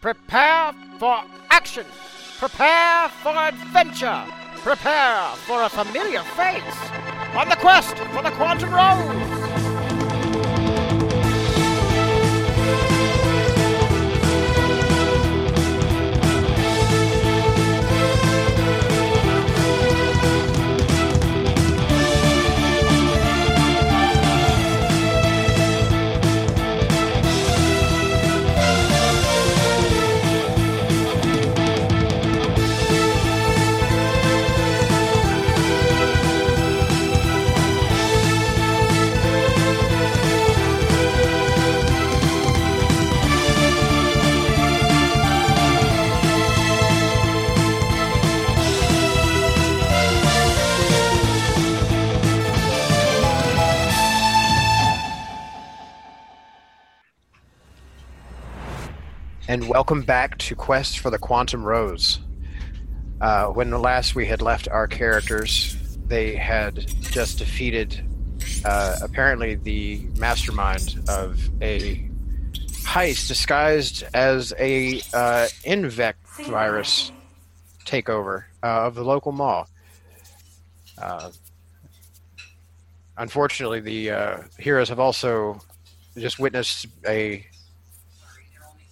Prepare for action. Prepare for adventure. Prepare for a familiar face on the quest for the Quantum Rose. And welcome back to Quest for the Quantum Rose. Uh, when last we had left our characters, they had just defeated uh, apparently the mastermind of a heist disguised as a uh, Invect virus takeover uh, of the local mall. Uh, unfortunately, the uh, heroes have also just witnessed a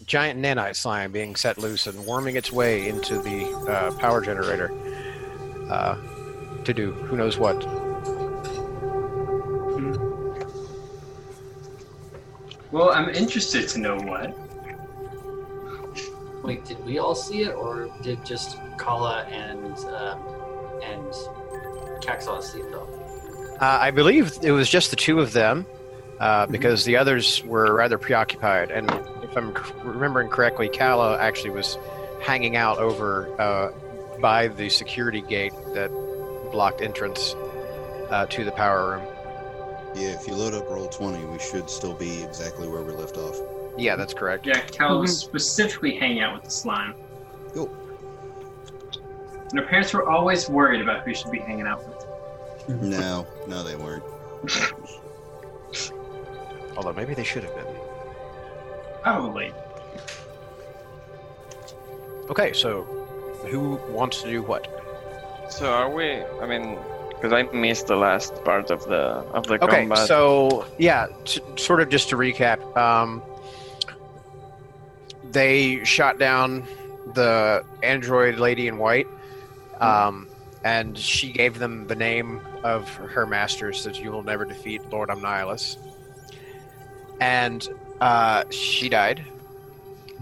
giant nanite slime being set loose and worming its way into the uh, power generator uh, to do who knows what. Well, I'm interested to know what. Wait, did we all see it, or did just Kala and um, and Caxon see it though? Uh, I believe it was just the two of them uh, because the others were rather preoccupied. And if I'm remembering correctly, Kala actually was hanging out over uh, by the security gate that blocked entrance uh, to the power room. Yeah, if you load up roll 20, we should still be exactly where we left off. Yeah, that's correct. Yeah, Cal was specifically hanging out with the slime. Cool. And her parents were always worried about who she should be hanging out with. No, no, they weren't. Although maybe they should have been. Probably. Okay, so who wants to do what? So are we? I mean, because I missed the last part of the of the Okay, combat. so yeah, t- sort of just to recap, um, they shot down the android lady in white, um, and she gave them the name of her master, says you will never defeat Lord Omnihilus. And uh, she died,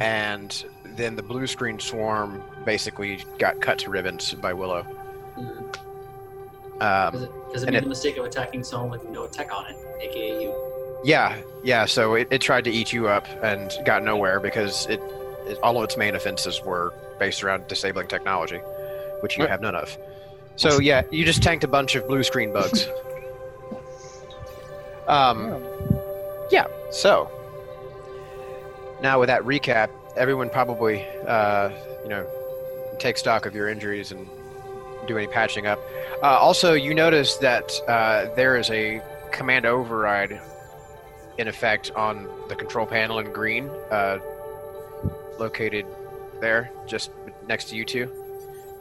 and then the blue screen swarm basically got cut to ribbons by Willow. Mhm. Um, Because it, 'cause it and made it- the mistake of attacking someone with no tech on it, aka you. Yeah, yeah. So it, it tried to eat you up and got nowhere because it, it all of its main offenses were based around disabling technology, which you Right. have none of. So yeah, you just tanked a bunch of blue screen bugs. um, yeah. So now with that recap, everyone probably uh, you know take stock of your injuries and do any patching up. Uh, also, you notice that uh, there is a command override in effect on the control panel in green, uh, located there, just next to you two,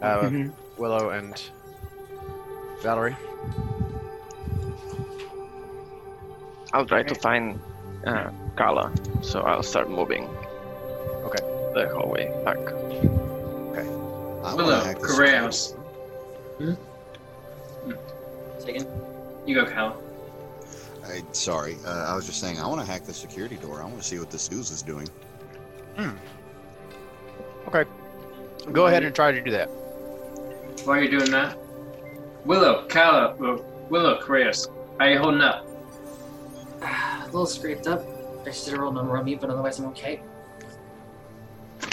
uh, Mhm. Willow and Valerie. I'll try to find uh, Kala. So I'll start moving. Okay. The hallway back. I wanna Willow, hack the Correos. Second. You go, Kala. I, sorry, uh, I was just saying, I want to hack the security door. I want to see what this ooze is doing. Hmm. Okay. Go ahead and try to do that. While you're doing that, Willow, Cal, uh, Willow, Correos. How you holding up? a little scraped up. I did a roll number on me, but otherwise I'm okay.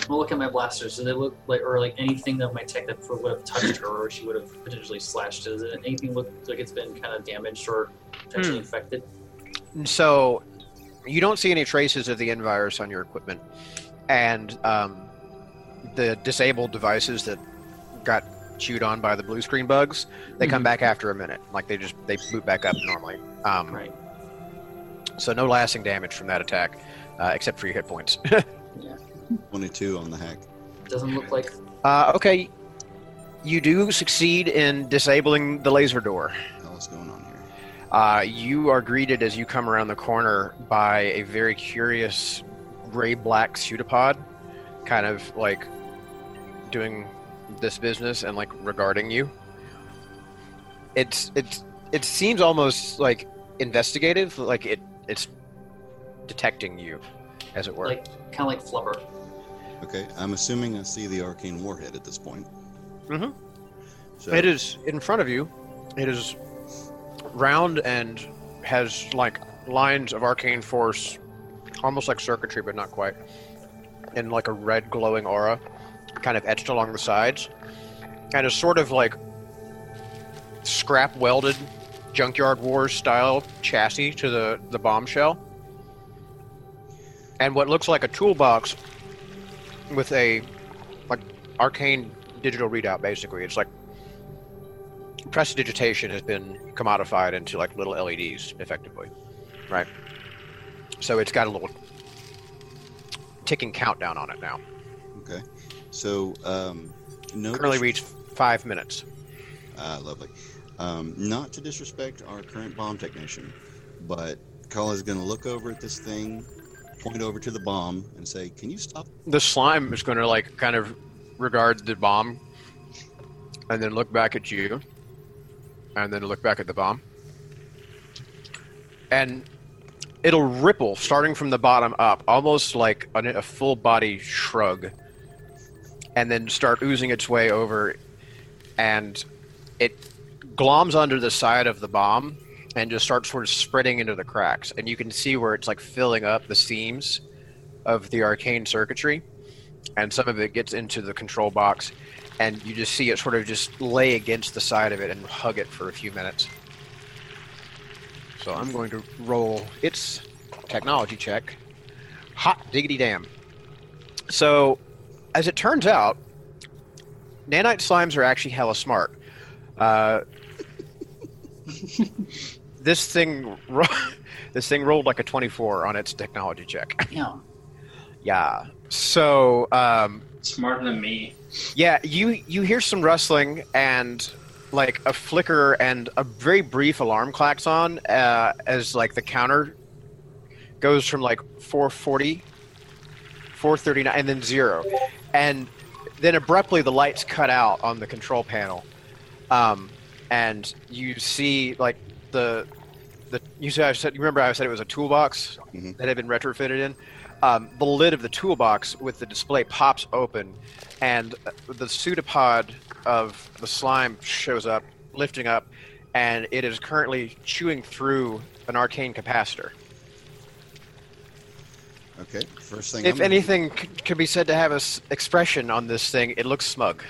We'll look at my blasters. Do they look like, or like anything that my tech that would have touched her, or she would have potentially slashed? Does it anything look like it's been kind of damaged or potentially Hmm. infected? So you don't see any traces of the N virus on your equipment, and um, the disabled devices that got chewed on by the blue screen bugs, they come Mhm. back after a minute. Like they just they boot back up normally. Um, Right. So no lasting damage from that attack, uh, except for your hit points. 22 on the hack. Doesn't look like. Uh, okay, you do succeed in disabling the laser door. What's going on here? Uh, you are greeted as you come around the corner by a very curious gray-black pseudopod, kind of like doing this business and like regarding you. It's it's it seems almost like investigative, like it it's detecting you, as it were. Like kind of like flubber. Okay, I'm assuming I see the arcane warhead at this point. Mm-hmm. So, It is in front of you. It is round and has like lines of arcane force, almost like circuitry, but not quite, in like a red glowing aura, kind of etched along the sides, and a sort of like scrap welded junkyard wars style chassis to the the bombshell, and what looks like a toolbox with a like arcane digital readout. Basically, it's like prestidigitation has been commodified into like little LEDs, effectively, right? So it's got a little ticking countdown on it now. Okay. So, um, no. Currently reached five minutes. Ah, lovely. Um, not to disrespect our current bomb technician, but Kala's going to look over at this thing, point over to the bomb, and say, "Can you stop?" The slime is going to like kind of regard the bomb, and then look back at you, and then look back at the bomb, and it'll ripple starting from the bottom up, almost like a, a full body shrug, and then start oozing its way over, and it gloms under the side of the bomb and just starts sort of spreading into the cracks, and you can see where it's like filling up the seams of the arcane circuitry, and some of it gets into the control box, and you just see it sort of just lay against the side of it and hug it for a few minutes. So I'm going to roll its technology check. Hot diggity damn. So, as it turns out, nanite slimes are actually hella smart. Uh, this thing, ro- this thing rolled like a 24 on its technology check. Yeah. Yeah. So, um, Smarter than me. yeah, you you hear some rustling and like a flicker and a very brief alarm klaxon uh, as like the counter goes from like 440, 439, and then zero, and then abruptly the lights cut out on the control panel, um, and you see like the the you said I said you remember I said it was a toolbox Mhm. that had been retrofitted in. Um, the lid of the toolbox with the display pops open, and the pseudopod of the slime shows up, lifting up, and it is currently chewing through an arcane capacitor. Okay. First thing. If I'm gonna- anything c- could be said to have an expression on this thing, it looks smug.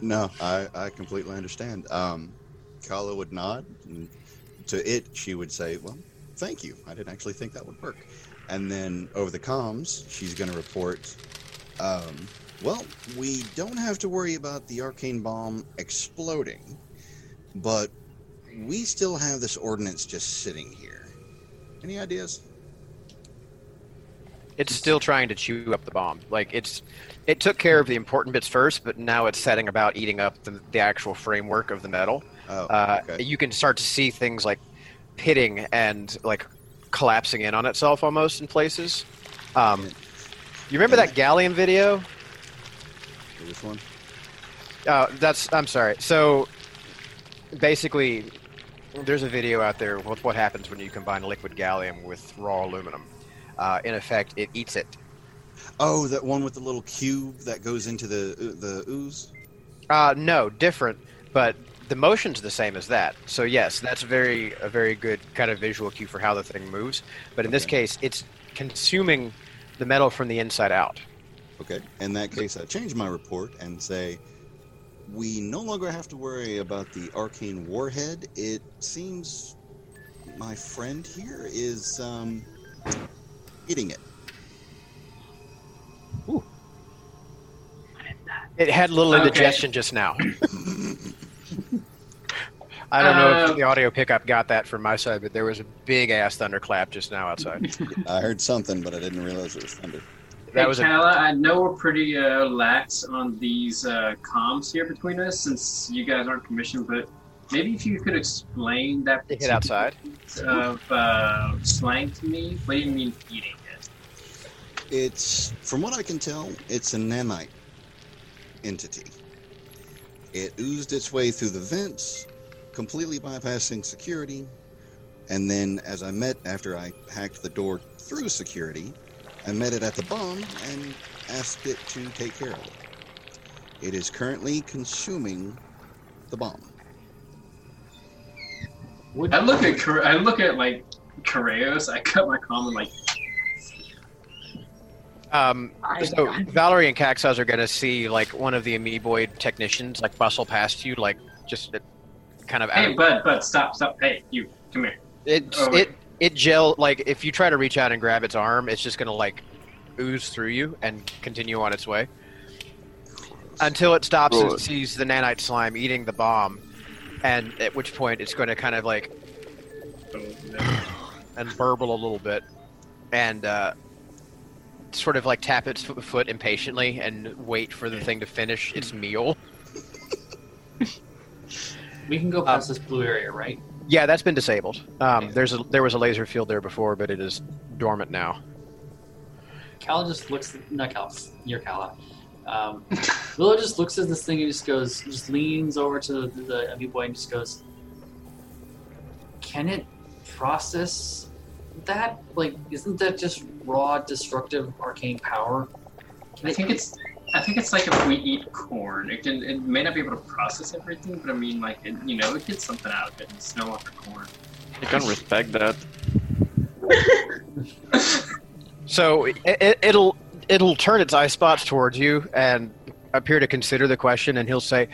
No, I, I completely understand. Um, Kala would nod. And to it, she would say, Well, thank you. I didn't actually think that would work. And then over the comms, she's going to report, um, Well, we don't have to worry about the arcane bomb exploding, but we still have this ordinance just sitting here. Any ideas? It's still trying to chew up the bomb. Like it's, it took care of the important bits first, but now it's setting about eating up the, the actual framework of the metal. Oh, Uh, okay. You can start to see things like pitting and like collapsing in on itself almost in places. Um, you remember that gallium video? Which one? Uh, that's I'm sorry. So basically, there's a video out there with what happens when you combine liquid gallium with raw aluminum. Uh, in effect, it eats it. Oh, that one with the little cube that goes into the the ooze. Uh, no, different, but the motion's the same as that. So yes, that's very a very good kind of visual cue for how the thing moves. But in this case, it's consuming the metal from the inside out. Okay. In that case, I change my report and say, we no longer have to worry about the arcane warhead. It seems my friend here is um, eating it. It had a little Okay. indigestion just now. I don't know Uh, if the audio pickup got that from my side, but there was a big ass thunderclap just now outside. I heard something, but I didn't realize it was thunder. that hey, was a, Kala, I know we're pretty uh, lax on these uh, comms here between us since you guys aren't commissioned, but maybe if you could explain that Take it outside. of uh, slang to me. What do you mean eating it? It's, from what I can tell, it's a nanite entity. It oozed its way through the vents, completely bypassing security. And then, as I met after I hacked the door through security, I met it at the bomb and asked it to take care of it. It is currently consuming the bomb. I look at I look at like Koreos. I cut my comment like Um, so Valerie and Caxos are gonna see like one of the amoeboid technicians like bustle past you, like just uh, kind of out Hey, of, bud, bud, stop, stop. Hey, you, come here. it. oh, it it gel like if you try to reach out and grab its arm, it's just gonna like ooze through you and continue on its way until it stops and sees the nanite slime eating the bomb, and at which point it's going to kind of like and burble a little bit and uh, sort of like tap its foot impatiently and wait for the thing to finish its meal. we can go past this blue area, right? Yeah, that's been disabled. Um, Okay. there's a there was a laser field there before, but it is dormant now. Cal just looks, not Cal, you're Cal. Um, Willow just looks at this thing and just goes, just leans over to the, the boy and just goes, Can it process that? Like, isn't that just raw, destructive, arcane power? Can I it, think it's. I think it's like if we eat corn, it can. It may not be able to process everything, but I mean, like, it, you know, it gets something out of it. And it's no longer corn. You can respect that. So it, it, it'll it'll turn its eye spots towards you and appear to consider the question, and he'll say,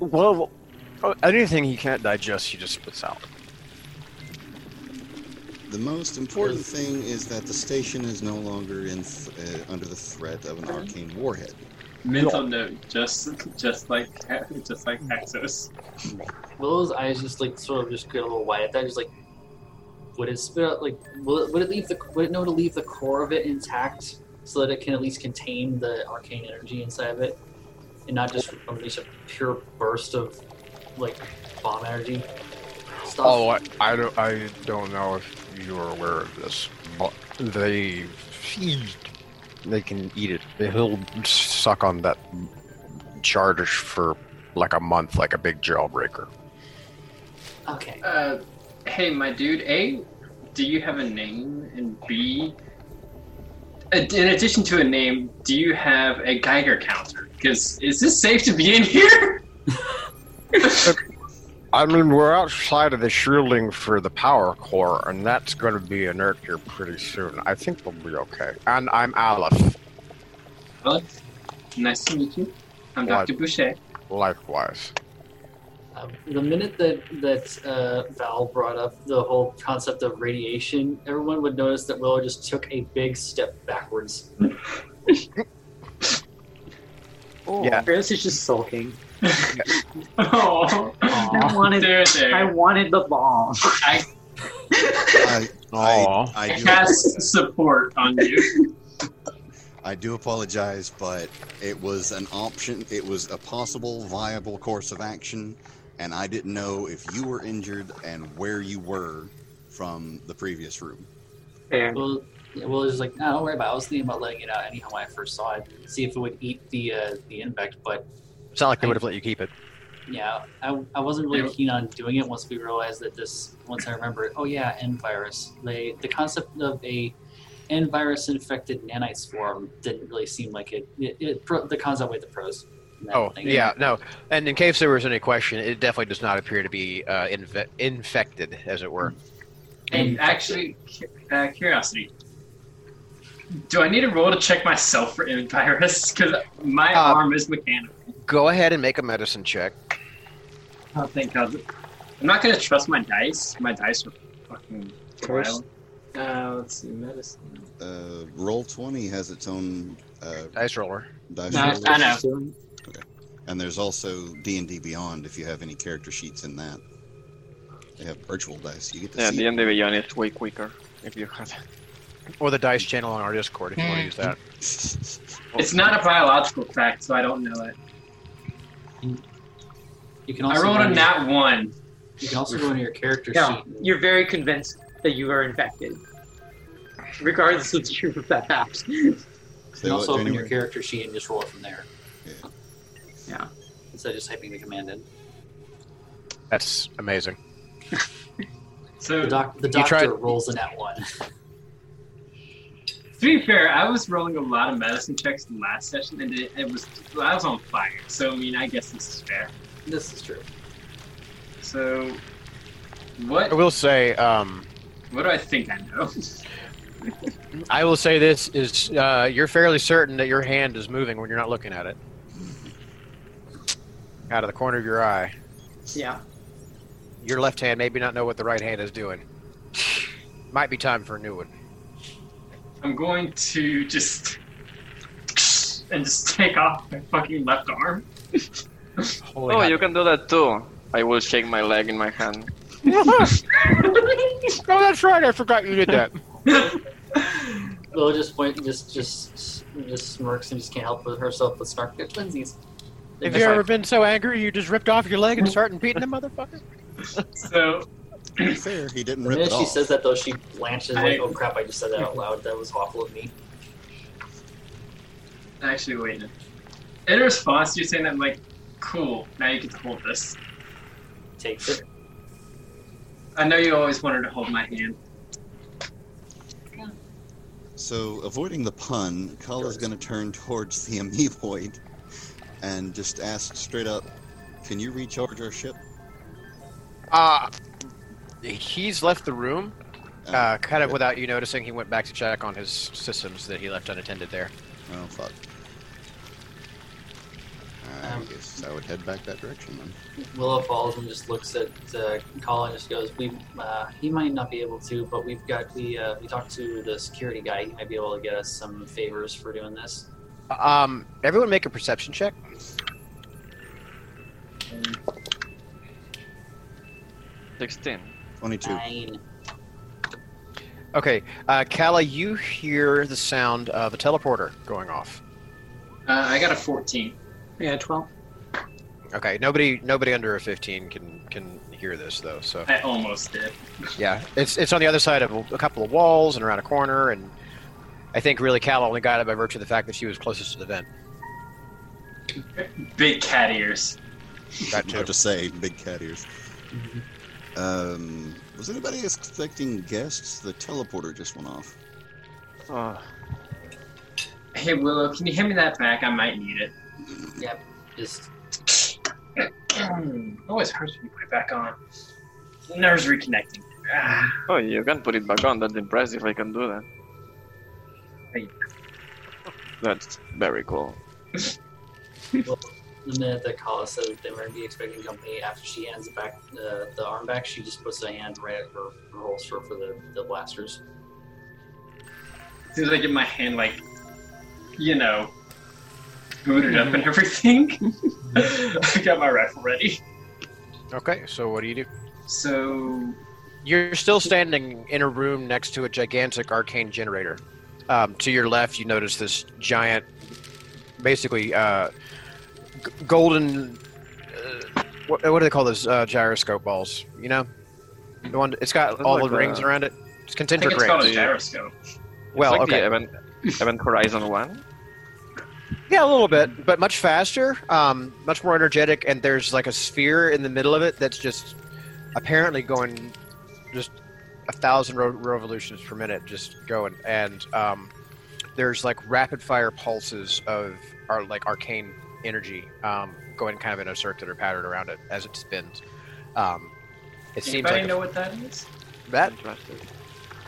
"Well, anything he can't digest, he just spits out." The most important thing is that the station is no longer in th- uh, under the threat of an arcane warhead. Mental note, just just like just like Axos. Willow's eyes just like sort of just get a little wide at that, just like, would it spit out, like, will it, would it leave the, would it know to leave the core of it intact so that it can at least contain the arcane energy inside of it and not just unleash a pure burst of, like, bomb energy stuff? Oh, I, I don't, I don't know if you're aware of this, but they feed. They can eat it. He'll suck on that charge for like a month, like a big jawbreaker. Okay. Uh, hey, my dude. A, do you have a name? And B, in addition to a name, do you have a Geiger counter? Because is this safe to be in here? I mean, we're outside of the shielding for the power core, and that's going to be inert here pretty soon. I think we'll be okay. And I'm Aleph, Alex, nice to meet you. I'm What? Dr. Boucher. likewise. Um, the minute that that uh, Val brought up the whole concept of radiation, everyone would notice that Willow just took a big step backwards. oh, Yeah. Chris is just sulking. Oh, I wanted, there, I wanted the bomb. I, I, Aw. I, I cast apologize. support on you. I do apologize, but it was an option. It was a possible viable course of action, and I didn't know if you were injured and where you were from the previous room. Fair. Well, yeah, Will is like, no, don't worry about. it. I was thinking about letting it out anyhow when I first saw it, see if it would eat the uh, the infect. But It's not like they would have let you keep it. Yeah, I, I wasn't really keen on doing it once we realized that this. Once I remembered, oh yeah, N virus. They the concept of a N virus infected nanite swarm didn't really seem like it. it, it pro, the cons outweighed the pros. in Oh, thing. yeah, no. And in case there was any question, it definitely does not appear to be uh, inve- infected, as it were. And actually, uh, curiosity. Do I need a roll to check myself for virus? Because my Uh, arm is mechanical. Go ahead and make a medicine check. Oh, thank God. I'm not gonna trust my dice. My dice are fucking Curse. wild. Uh, let's see, medicine. Uh, Roll Twenty has its own uh, Dice roller. dice No, roller, I know. Doing- and there's also D and D Beyond. If you have any character sheets in that, they have virtual dice. You get to Yeah, see. the them. end Beyond is way quicker if you have Or the dice channel on our Discord if you want to use that. It's not a biological fact, so I don't know it. You can I also rolled go a into- nat one. You can also go into your character Yeah, sheet. you're very convinced that you are infected, regardless of the truth of that fact. You can also open your character sheet and just roll it from there. Yeah. Yeah. Instead of just typing the command in. That's amazing. So The, doc- the doctor tried- rolls a nat one. to be fair, I was rolling a lot of medicine checks in the last session, and it, it was I was on fire. So I mean, I guess this is fair. this is true. So, what I will say, um, what do I think I know? I will say this is uh, you're fairly certain that your hand is moving when you're not looking at it. Out of the corner of your eye. Yeah. Your left hand maybe not know what the right hand is doing. Might be time for a new one. I'm going to just and just take off my fucking left arm. Holy Oh, hot- you can do that too. I will shake my leg in my hand. oh, that's right. I forgot you did that. Lil just point, just, just, just smirks and just can't help with herself with snark. It's Lindsay's. Have you ever been so angry you just ripped off your leg and started beating the motherfucker? so To be fair, he didn't The rip minute it she off. says that, though, she blanches like, I- "Oh crap! I just said that out loud. That was awful of me." actually, wait. In response to you saying that, I'm like, cool. Now you get to hold this. Takes it. I know you always wanted to hold my hand. So, avoiding the pun, Kala's going to turn towards the amoeboid and just ask straight up, "Can you recharge our ship?" Uh, he's left the room. Uh, Uh, kind of okay. without you noticing, he went back to check on his systems that he left unattended there. Oh fuck. I Um, guess I would head back that direction then. Willow falls and just looks at uh, Colin and just goes, "We, uh, he might not be able to, but we've got we uh, we talked to the security guy. He might be able to get us some favors for doing this." Um, everyone make a perception check. Sixteen. Twenty-two. Nine. Okay, uh, Kala, you hear the sound of a teleporter going off. Uh, I got a 14. Yeah, 12. Okay, nobody, nobody under a fifteen can can hear this though. So I almost did. yeah, it's it's on the other side of a, a couple of walls and around a corner, and I think really Kala only got it by virtue of the fact that she was closest to the vent. Big cat ears. That I'll too. just say big cat ears. Um, was anybody expecting guests? The teleporter just went off. Oh, Hey Willow, can you hand me that back? I might need it. Yep. Just Always hurts when you put it back on. Nerves reconnecting. Ah, oh, you can put it back on. That's impressive. I can do that. Hey. That's very cool. the minute that Kala says they might be expecting company, after she hands it back uh, the arm back, she just puts a hand right at her, her holster for the, the blasters. as soon as I get my hand like, you know, booted up and everything, I got my rifle ready. Okay, so what do you do? So You're still standing in a room next to a gigantic arcane generator. Um, to your left, you notice this giant, basically uh, g- golden. Uh, what, what do they call those uh, gyroscope balls? You know, the one. It's got all like the rings the- around it. It's I think concentric it's called a gyroscope. Well, it's like okay. the event, event Horizon One. Yeah, a little bit, but much faster, um, much more energetic, and there's like a sphere in the middle of it that's just apparently going just a thousand ro- revolutions per minute, just going, and um, there's like rapid fire pulses of our like arcane energy um, going kind of in a circular pattern around it as it spins. Um, it seems Anybody like a- know what that is? that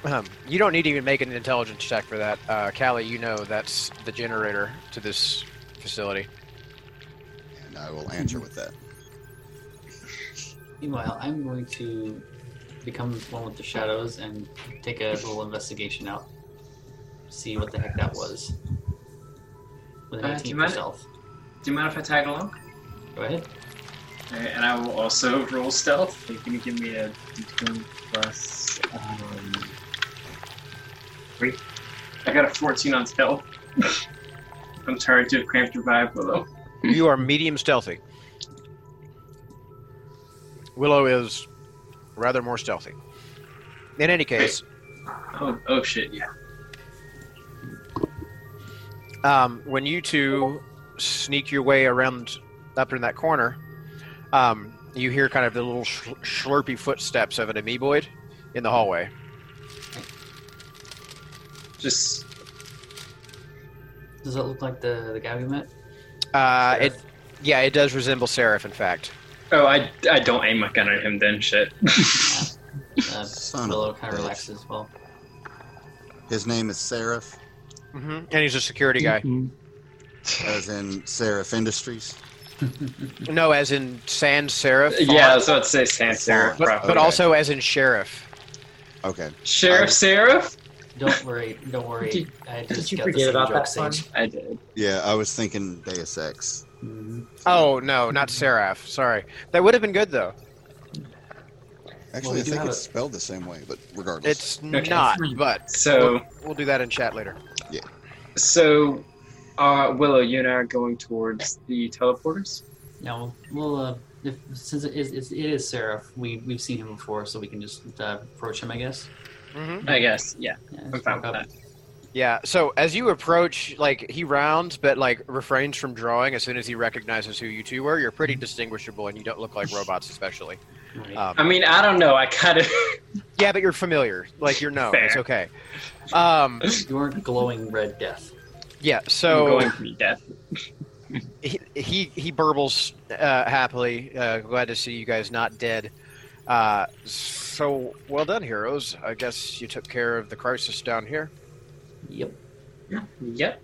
um, you don't need to even make an intelligence check for that, uh, Callie. You know that's the generator to this facility. And I will answer with that. Meanwhile, I'm going to become one with the shadows and take a little investigation out. See what the heck that was. With an Uh, do 18 you mind- stealth. Do you mind if I tag along? Go ahead. Alright, and I will also roll stealth. You can give me a d20 plus um, three. I got a 14 on stealth. I'm sorry to have cramped your vibe, Willow. You are medium stealthy. Willow is rather more stealthy. In any case, Oh, oh shit, yeah. um, when you two sneak your way around up in that corner, um, you hear kind of the little sh- slurpy footsteps of an amoeboid in the hallway. Just Does that look like the the guy we met? Uh, it, yeah, it does resemble Seraph, in fact. oh, I I don't aim my gun at him then. Shit. Uh, Son Willow kind of bitch. relaxes as well. His name is Seraph, hmm And he's a security guy. As in Seraph Industries. No, as in Sans Seraph. Yeah, I was about to say Sans Seraph. but, probably. but also as in Sheriff. Okay. Sheriff I- Seraph. Don't worry, don't worry. Did- I did you forget about that one? I did. Yeah, I was thinking Deus Ex. Mhm. Oh no, not Seraph. Sorry, that would have been good though. Actually, we I think it's a- spelled the same way, but regardless. It's Okay. not, but So we'll, we'll do that in chat later. Yeah. So, uh, Willow, you and I are going towards the teleporters. Now we'll uh, if since it is it's, it is Seraph, we we've seen him before, so we can just uh, approach him, I guess. hmm I guess. Yeah, Yeah, I'm fine with that. Yeah. So as you approach, like he rounds, but like refrains from drawing as soon as he recognizes who you two are. You're pretty distinguishable, and you don't look like robots, especially. Right. Um, I mean, I don't know. I kind of. yeah, but you're familiar. Like you're known. Fair. It's okay. Um, you aren't glowing red death. Yeah. I'm So going to be death. he he, he burbles uh, happily. Uh, glad to see you guys not dead. Uh, so well done, heroes. I guess you took care of the crisis down here. Yep. Yep.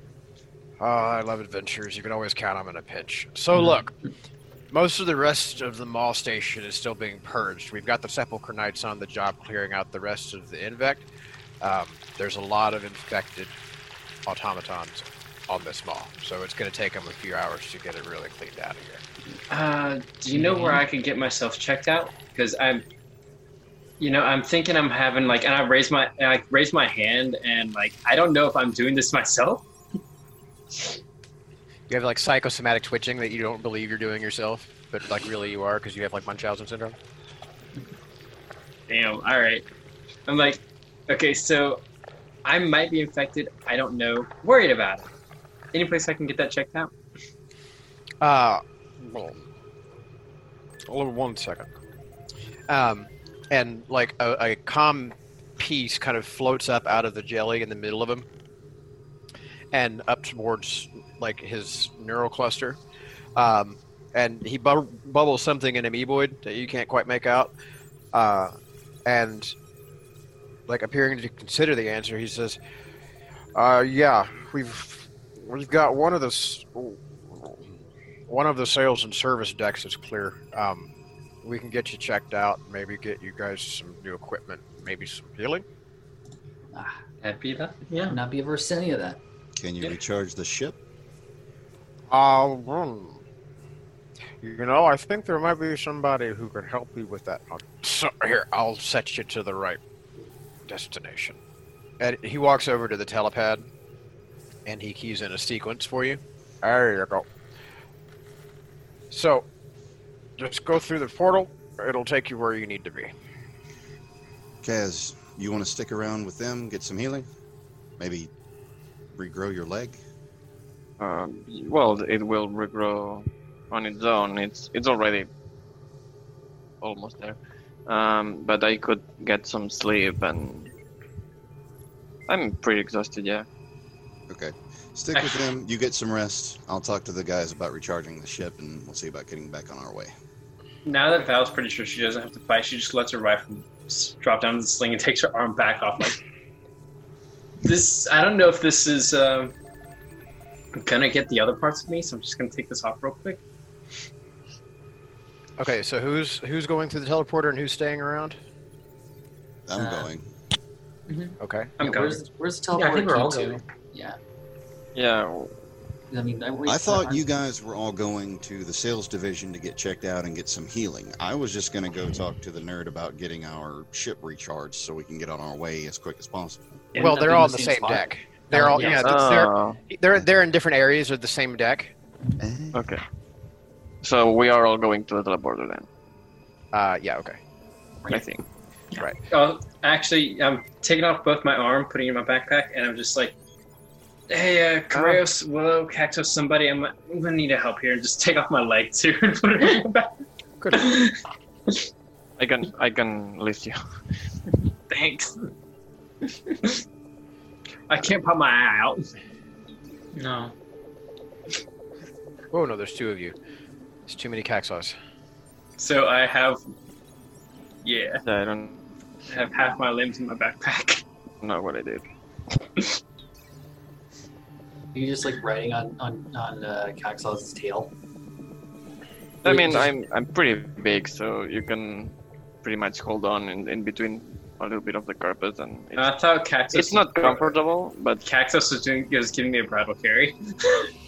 Oh, I love adventures. You can always count them in a pinch. So look, most of the rest of the mall station is still being purged. We've got the Sepulchre Knights on the job clearing out the rest of the Invect. Um, there's a lot of infected automatons on this mall, so it's going to take them a few hours to get it really cleaned out of here. Uh, do you know where I could get myself checked out? Because I'm, you know, I'm thinking I'm having like, and I raise my, I raise my hand, and like, I don't know if I'm doing this myself. You have like psychosomatic twitching that you don't believe you're doing yourself, but like really you are because you have like Munchausen syndrome. Damn. All right. I'm like, okay, so I might be infected. I don't know. Worried about it. Any place I can get that checked out? Uh, well, hold on one second. Um, and like a, a calm piece kind of floats up out of the jelly in the middle of him, and up towards like his neural cluster. Um, and he bub- bubbles something in amoeboid that you can't quite make out. Uh, and like appearing to consider the answer, he says, "Uh, yeah, we've we've got one of the." one of the sales and service decks is clear. Um, we can get you checked out. Maybe get you guys some new equipment. Maybe some healing. Ah, Happy that? yeah, not be averse to any of that. Can you Yeah. recharge the ship? Uh, hmm. you know, I think there might be somebody who can help you with that. So here, I'll set you to the right destination. And he walks over to the telepad, and he keys in a sequence for you. There you go. So, just go through the portal. It'll take you where you need to be. Kaz, you want to stick around with them, get some healing? Maybe regrow your leg? Um, well, it will regrow on its own. It's it's already almost there. Um, but I could get some sleep, and I'm pretty exhausted. Yeah. Okay. Stick with them, you get some rest. I'll talk to the guys about recharging the ship, and we'll see about getting back on our way. Now that Val's pretty sure she doesn't have to fight, she just lets her rifle drop down to the sling and takes her arm back off. Like this, I don't know if this is um, gonna get the other parts of me, so I'm just gonna take this off real quick. Okay, so who's who's going through the teleporter and who's staying around? I'm Uh, going. Okay. I'm Yeah, going. where's where's the teleporter Yeah, I think we're all key to? going. Yeah, Yeah. I mean, I, I thought you guys were all going to the sales division to get checked out and get some healing. I was just going to go talk to the nerd about getting our ship recharged so we can get on our way as quick as possible. Yeah, well, not they're being all on the the same same spot. deck. They're all Yeah. yeah. They're, Oh, they're they're in different areas of the same deck. Eh, okay. So we are all going to the teleporter then, Uh, yeah. Okay. I think. Right. Oh, actually, I'm taking off both my arm, putting it in my backpack, and I'm just like, "Hey, uh, Kareos, Willow, Cactus, somebody, I'm, I'm gonna need a help here." And just take off my leg too and put it in my back. Good. I can I can lift you. Thanks. I can't pop my eye out. No. Oh no, there's two of you. There's too many Caxos. So I have, yeah, I don't I have half my limbs in my backpack. know what I did. You just like riding on on on uh, Caxos's tail. I mean, just- I'm I'm pretty big, so you can pretty much hold on in, in between a little bit of the carpet, and it's, I thought Cactus. it's not comfortable, but Cactus was doing was giving me a bridal carry.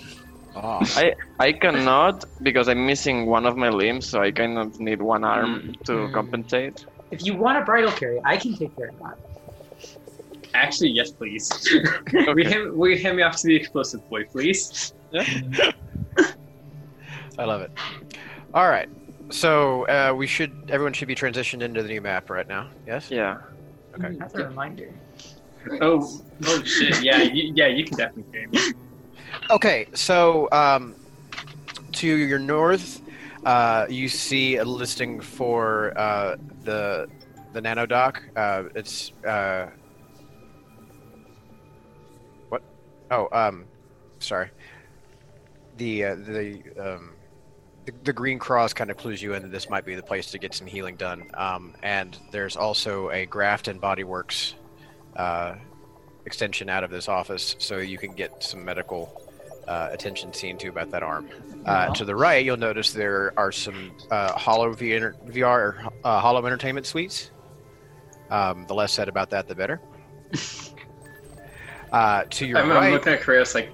I I cannot because I'm missing one of my limbs, so I kind of need one arm to Mm. compensate. If you want a bridal carry, I can take care of that. Actually, yes, please. we Okay. hand, we hand me off to the explosive boy, please. I love it. All right. So uh, we should everyone should be transitioned into the new map right now. Yes. Yeah. Okay. That's a reminder. Oh, oh shit! Yeah, you, yeah, you can definitely carry me. Okay. So um, to your north, uh, you see a listing for uh, the the nano dock. Uh, it's uh, what? Oh, um, sorry. The uh, the um, the, the green cross kind of clues you in that this might be the place to get some healing done. Um, and there's also a Graft and Bodyworks uh, extension out of this office, so you can get some medical uh, attention seen to about that arm. Uh, to the right, you'll notice there are some uh, Hollow VR, VR uh, Hollow Entertainment suites. Um, the less said about that, the better. Uh, to your I'm, right, I'm looking at Koreos like,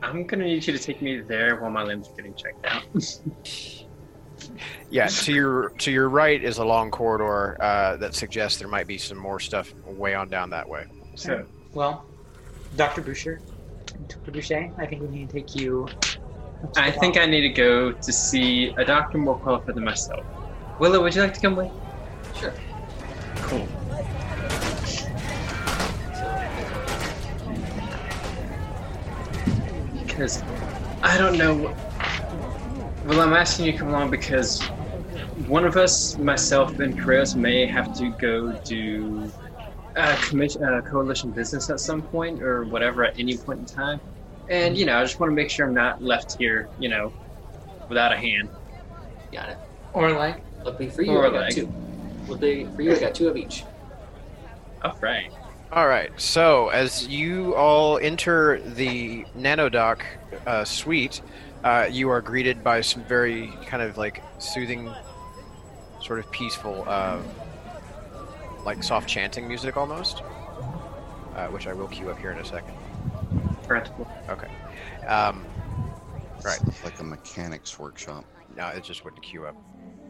I'm gonna need you to take me there while my limbs are getting checked out. Yeah, to your to your right is a long corridor uh, that suggests there might be some more stuff way on down that way. so, Well, Dr. Boucher, Dr. Boucher, I think we need to take you. to I think. I need to go to see a doctor more qualified than myself. Willow, would you like to come with? Sure. Cool. Because I don't know. Well, I'm asking you to come along because one of us, myself and Chris, may have to go do uh, commission, uh, coalition business at some point or whatever at any point in time. And you know, I just want to make sure I'm not left here, you know, without a hand. Got it. Or like, Luckily for you, Or I got like- two. Luckily for you, I got two of each. All right. All right. So as you all enter the nanodoc uh, suite, uh, you are greeted by some very kind of like soothing, sort of peaceful, uh, like soft chanting music almost, uh, which I will cue up here in a second. Practical. Okay. Um, Right. It's like a mechanics workshop. no, it just wouldn't queue up.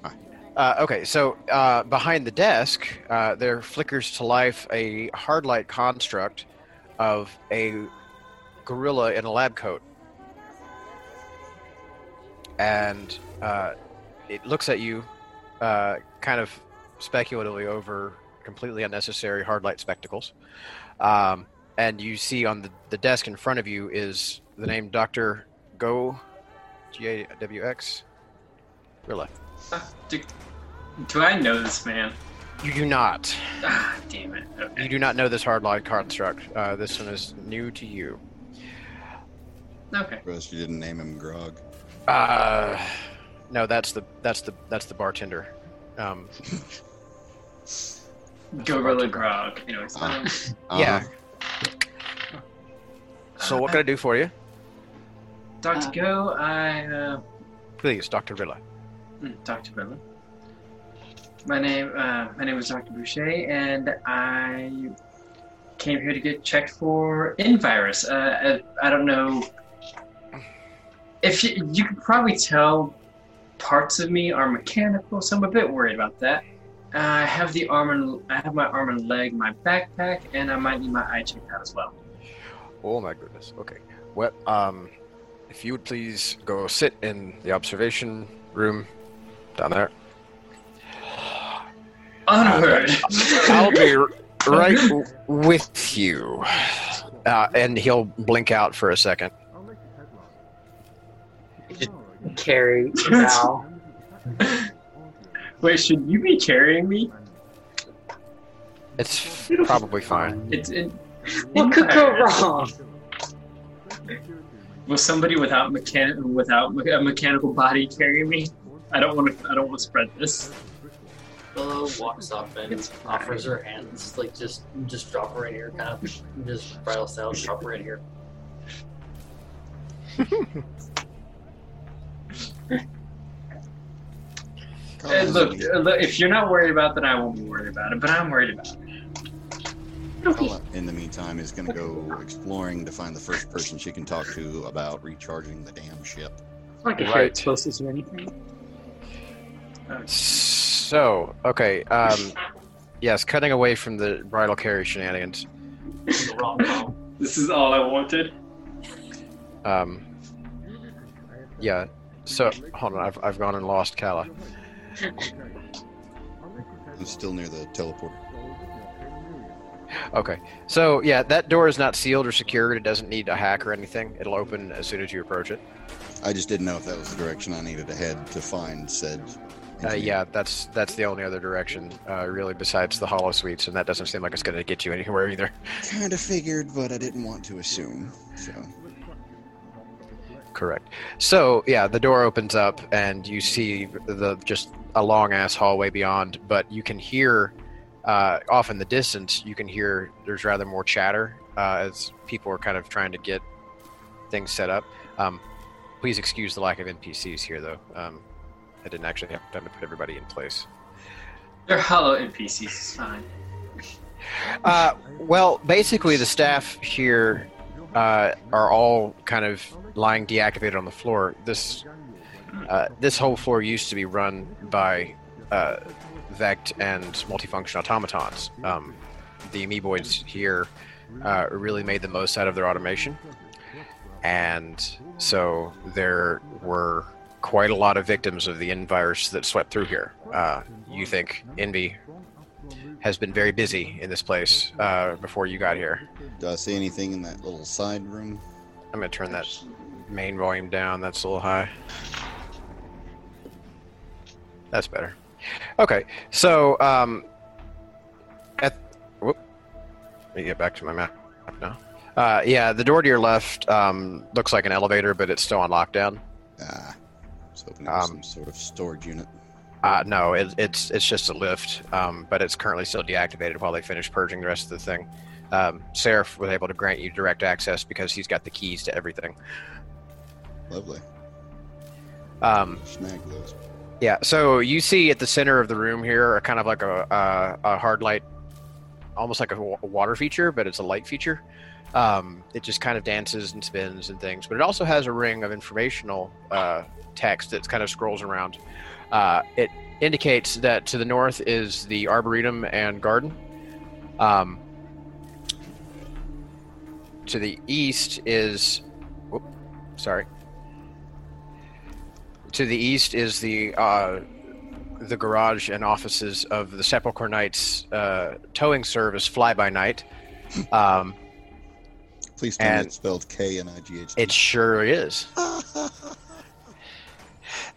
Ah. Uh, okay, so uh, behind the desk, uh, there flickers to life a hard light construct of a gorilla in a lab coat. And uh, it looks at you, uh, kind of speculatively over completely unnecessary hard light spectacles. Um, and you see on the, the desk in front of you is the name Dr. Go, G A W X, Gorilla. Ah, do, do I know this man? You do not. Ah, damn it. You do not know this hard light construct. Uh, this one is new to you. Okay. Rest you didn't name him Grog. Uh, no, that's the that's the that's the bartender. Um, Gorilla Grog. Anyways. Ah. um, Yeah. Uh-huh. so what can I do for you, Dr. Uh, Go, I, uh, please, Doctor Villa? mm, Dr. Rilla. My name, uh, my name is Dr. Boucher, and I came here to get checked for in virus. Uh, I, I don't know if you, you could probably tell parts of me are mechanical, so I'm a bit worried about that. Uh, I have the arm and I have my arm and leg, my backpack, and I might need my eye checked out as well. Oh my goodness. Okay. Well, um, if you would please go sit in the observation room down there. Onward. I'll be right w- with you. Uh, and he'll blink out for a second. Carry now. Wait, should you be carrying me? It's probably fine. It's in. What could go wrong? Will somebody without mechan- without me- a mechanical body carry me? I don't want to. I don't want to spread this. Willow walks up and It's offers her hands, like just just drop her in here, kind of just bridal style, drop her in here. Uh, look, uh, look, if you're not worried about that, I won't be worried about it. But I'm worried about it. Kala, in the meantime, is going to go exploring to find the first person she can talk to about recharging the damn ship. Like if Right. it's supposed anything. So, okay. Um, yes, cutting away from the bridal carry shenanigans. The wrong call. This is all I wanted. Um, yeah. So, hold on. I've, I've gone and lost Kala. I'm still near the teleporter. Okay. So, yeah, that door is not sealed or secured. It doesn't need a hack or anything. It'll open as soon as you approach it. I just didn't know if that was the direction I needed to head to find said. Uh, yeah, that's that's the only other direction, uh, really, besides the hollow suites, and that doesn't seem like it's going to get you anywhere either. Kind of figured, but I didn't want to assume. So, Correct. So yeah, the door opens up and you see the just a long ass hallway beyond, but you can hear uh, off in the distance. You can hear there's rather more chatter uh, as people are kind of trying to get things set up. Um, please excuse the lack of NPCs here, though. Um, I didn't actually have time to put everybody in place. They're hollow NPCs. It's fine. Uh, well, basically, the staff here uh, are all kind of lying deactivated on the floor. This uh, this whole floor used to be run by uh, Vect and multifunction automatons. Um, the amoeboids here uh, really made the most out of their automation, and so there were quite a lot of victims of the N virus that swept through here. Uh, you think Envy has been very busy in this place uh, before you got here. do I see anything in that little side room? I'm gonna turn that main volume down. That's a little high. That's better. Okay, so um, at whoop, let me get back to my map now. Uh, yeah, the door to your left um, looks like an elevator, but it's still on lockdown. Ah, I was hoping it was Um, some sort of storage unit. Uh, no, it, it's it's just a lift, um, but it's currently still deactivated while they finish purging the rest of the thing. Um, Seraph was able to grant you direct access because he's got the keys to everything. Lovely. Um, Snag those. yeah, so you see at the center of the room here, a kind of like a, a, a hard light, almost like a, water feature, but it's a light feature. Um, it just kind of dances and spins and things, but it also has a ring of informational uh, text that kind of scrolls around. Uh, it indicates that to the north is the arboretum and garden. Um, to the east is, whoop, sorry. To the east is the uh, the garage and offices of the Sepulchre Knights uh, towing service Fly by Night. Um, Please tell me and- it's spelled K N I G H. it sure is.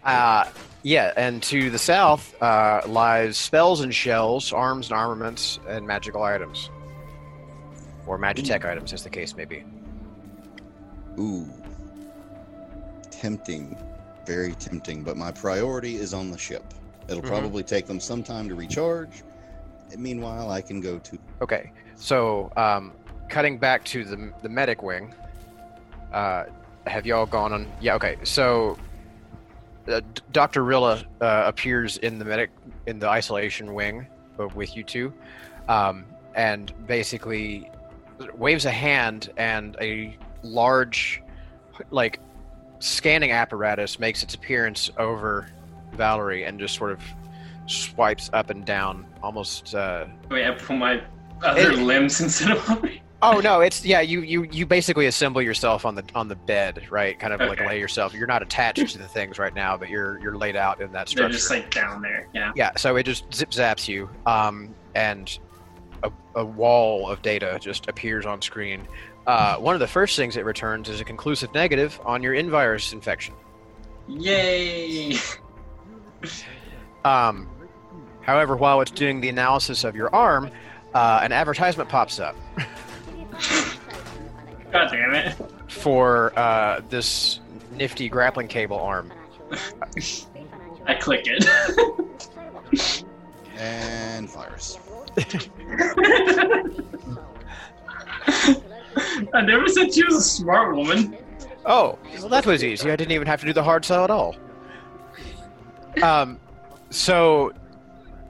Uh, yeah, and to the south uh, lies spells and shells, arms and armaments, and magical items. Or magitech items, as the case may be. Ooh. Tempting. Very tempting, but my priority is on the ship. It'll Mhm. probably take them some time to recharge. Meanwhile, I can go to. Okay, so um, cutting back to the the medic wing. Uh, have y'all gone on? Yeah. Okay. So uh, Dr. Rilla uh, appears in the medic in the isolation wing uh, with you two, um, and basically waves a hand, and a large, like, scanning apparatus makes its appearance over Valerie and just sort of swipes up and down, almost. Uh, Wait, I pull my other It- limbs instead of me. Oh no, it's yeah. You you you basically assemble yourself on the on the bed, right? Kind of like lay yourself. You're not attached to the things right now, but you're you're laid out in that structure. They're just like down there. Yeah. yeah. So it just zip zaps you, um, and a, a wall of data just appears on screen. Uh, one of the first things it returns is a conclusive negative on your invirus infection. Yay! Um, however, while it's doing the analysis of your arm, uh, an advertisement pops up God damn it! for uh, this nifty grappling cable arm. I click it. And virus. I never said she was a smart woman. Oh, well, that was easy. I didn't even have to do the hard sell at all. Um, so,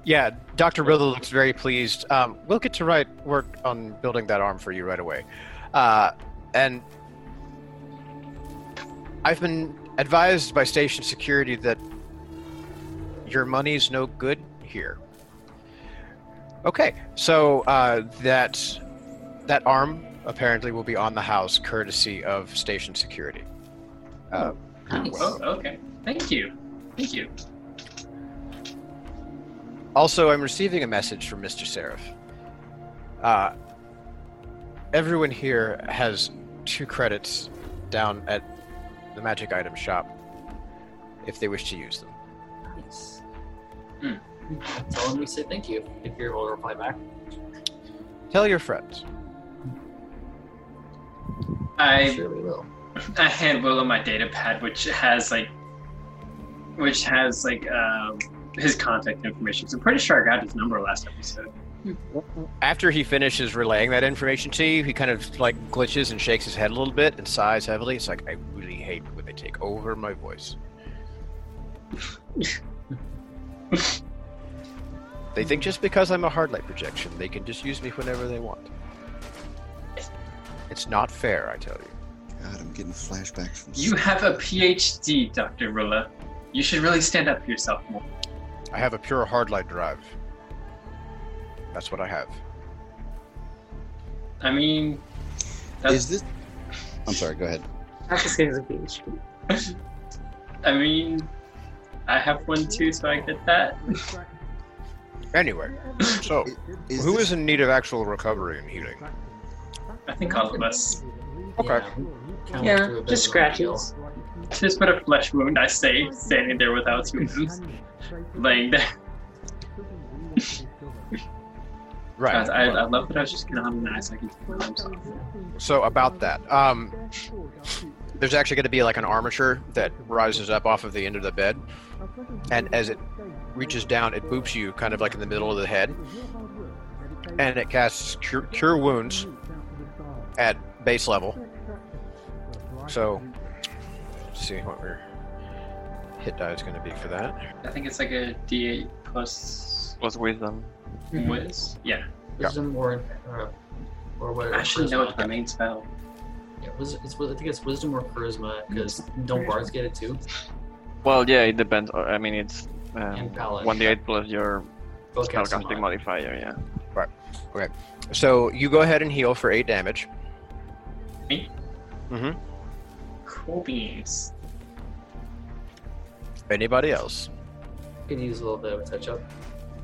yeah, Dr. Rilla looks very pleased. Um, we'll get to right work on building that arm for you right away. Uh, and I've been advised by station security that your money's no good here. Okay, so uh, that that arm apparently will be on the house, courtesy of station security. Uh, Nice. Oh, okay. Thank you. Thank you. Also, I'm receiving a message from Mr. Seraph. Uh, everyone here has two credits down at the magic item shop if they wish to use them. Nice. Hmm. Tell them we say thank you if you're able to reply back. Tell your friends. I Sure we will. I hand Willow my data pad, which has like, which has like um, his contact information. So I'm pretty sure I got his number last episode. After he finishes relaying that information to you, he kind of like glitches and shakes his head a little bit and sighs heavily. It's like, I really hate when they take over my voice. they think just because I'm a hard light projection, they can just use me whenever they want. It's not fair, I tell you. God, I'm getting flashbacks from. You have a PhD, Doctor Rilla. You should really stand up for yourself more. I have a pure hard light drive. That's what I have. I mean, that's, Is this? I'm sorry. Go ahead. That's the same as a PhD. I mean, I have one too, so I get that. Anyway, so Is who this- is in need of actual recovery and healing? I think all of us. Okay. Count Yeah, through a bit just of a deal. scratches. Just but a flesh wound, I say, standing there without two wounds, laying there. Right. I, I love that I was just gonna hum nice. I can take my arms off. So about that, um, there's actually going to be like an armature that rises up off of the end of the bed, and as it reaches down, it boops you kind of like in the middle of the head, and it casts cure, cure wounds at base level. So, let's see what your hit die is going to be for that. I think it's like a D8 plus Was wisdom. Mm-hmm. whiz. Yeah, Wisdom or or, or what? I should know charisma. it's my main spell. Yeah, wis- it's, I think it's wisdom or charisma because don't bards get it too? Well, yeah, it depends. Uh, I mean, it's um, paladin. one d8 plus your Both cast spellcasting modifier. Yeah. Right. Okay. So you go ahead and heal for eight damage. Me? Mm-hmm. Cool beans. Anybody else? Could use a little bit of a touch up.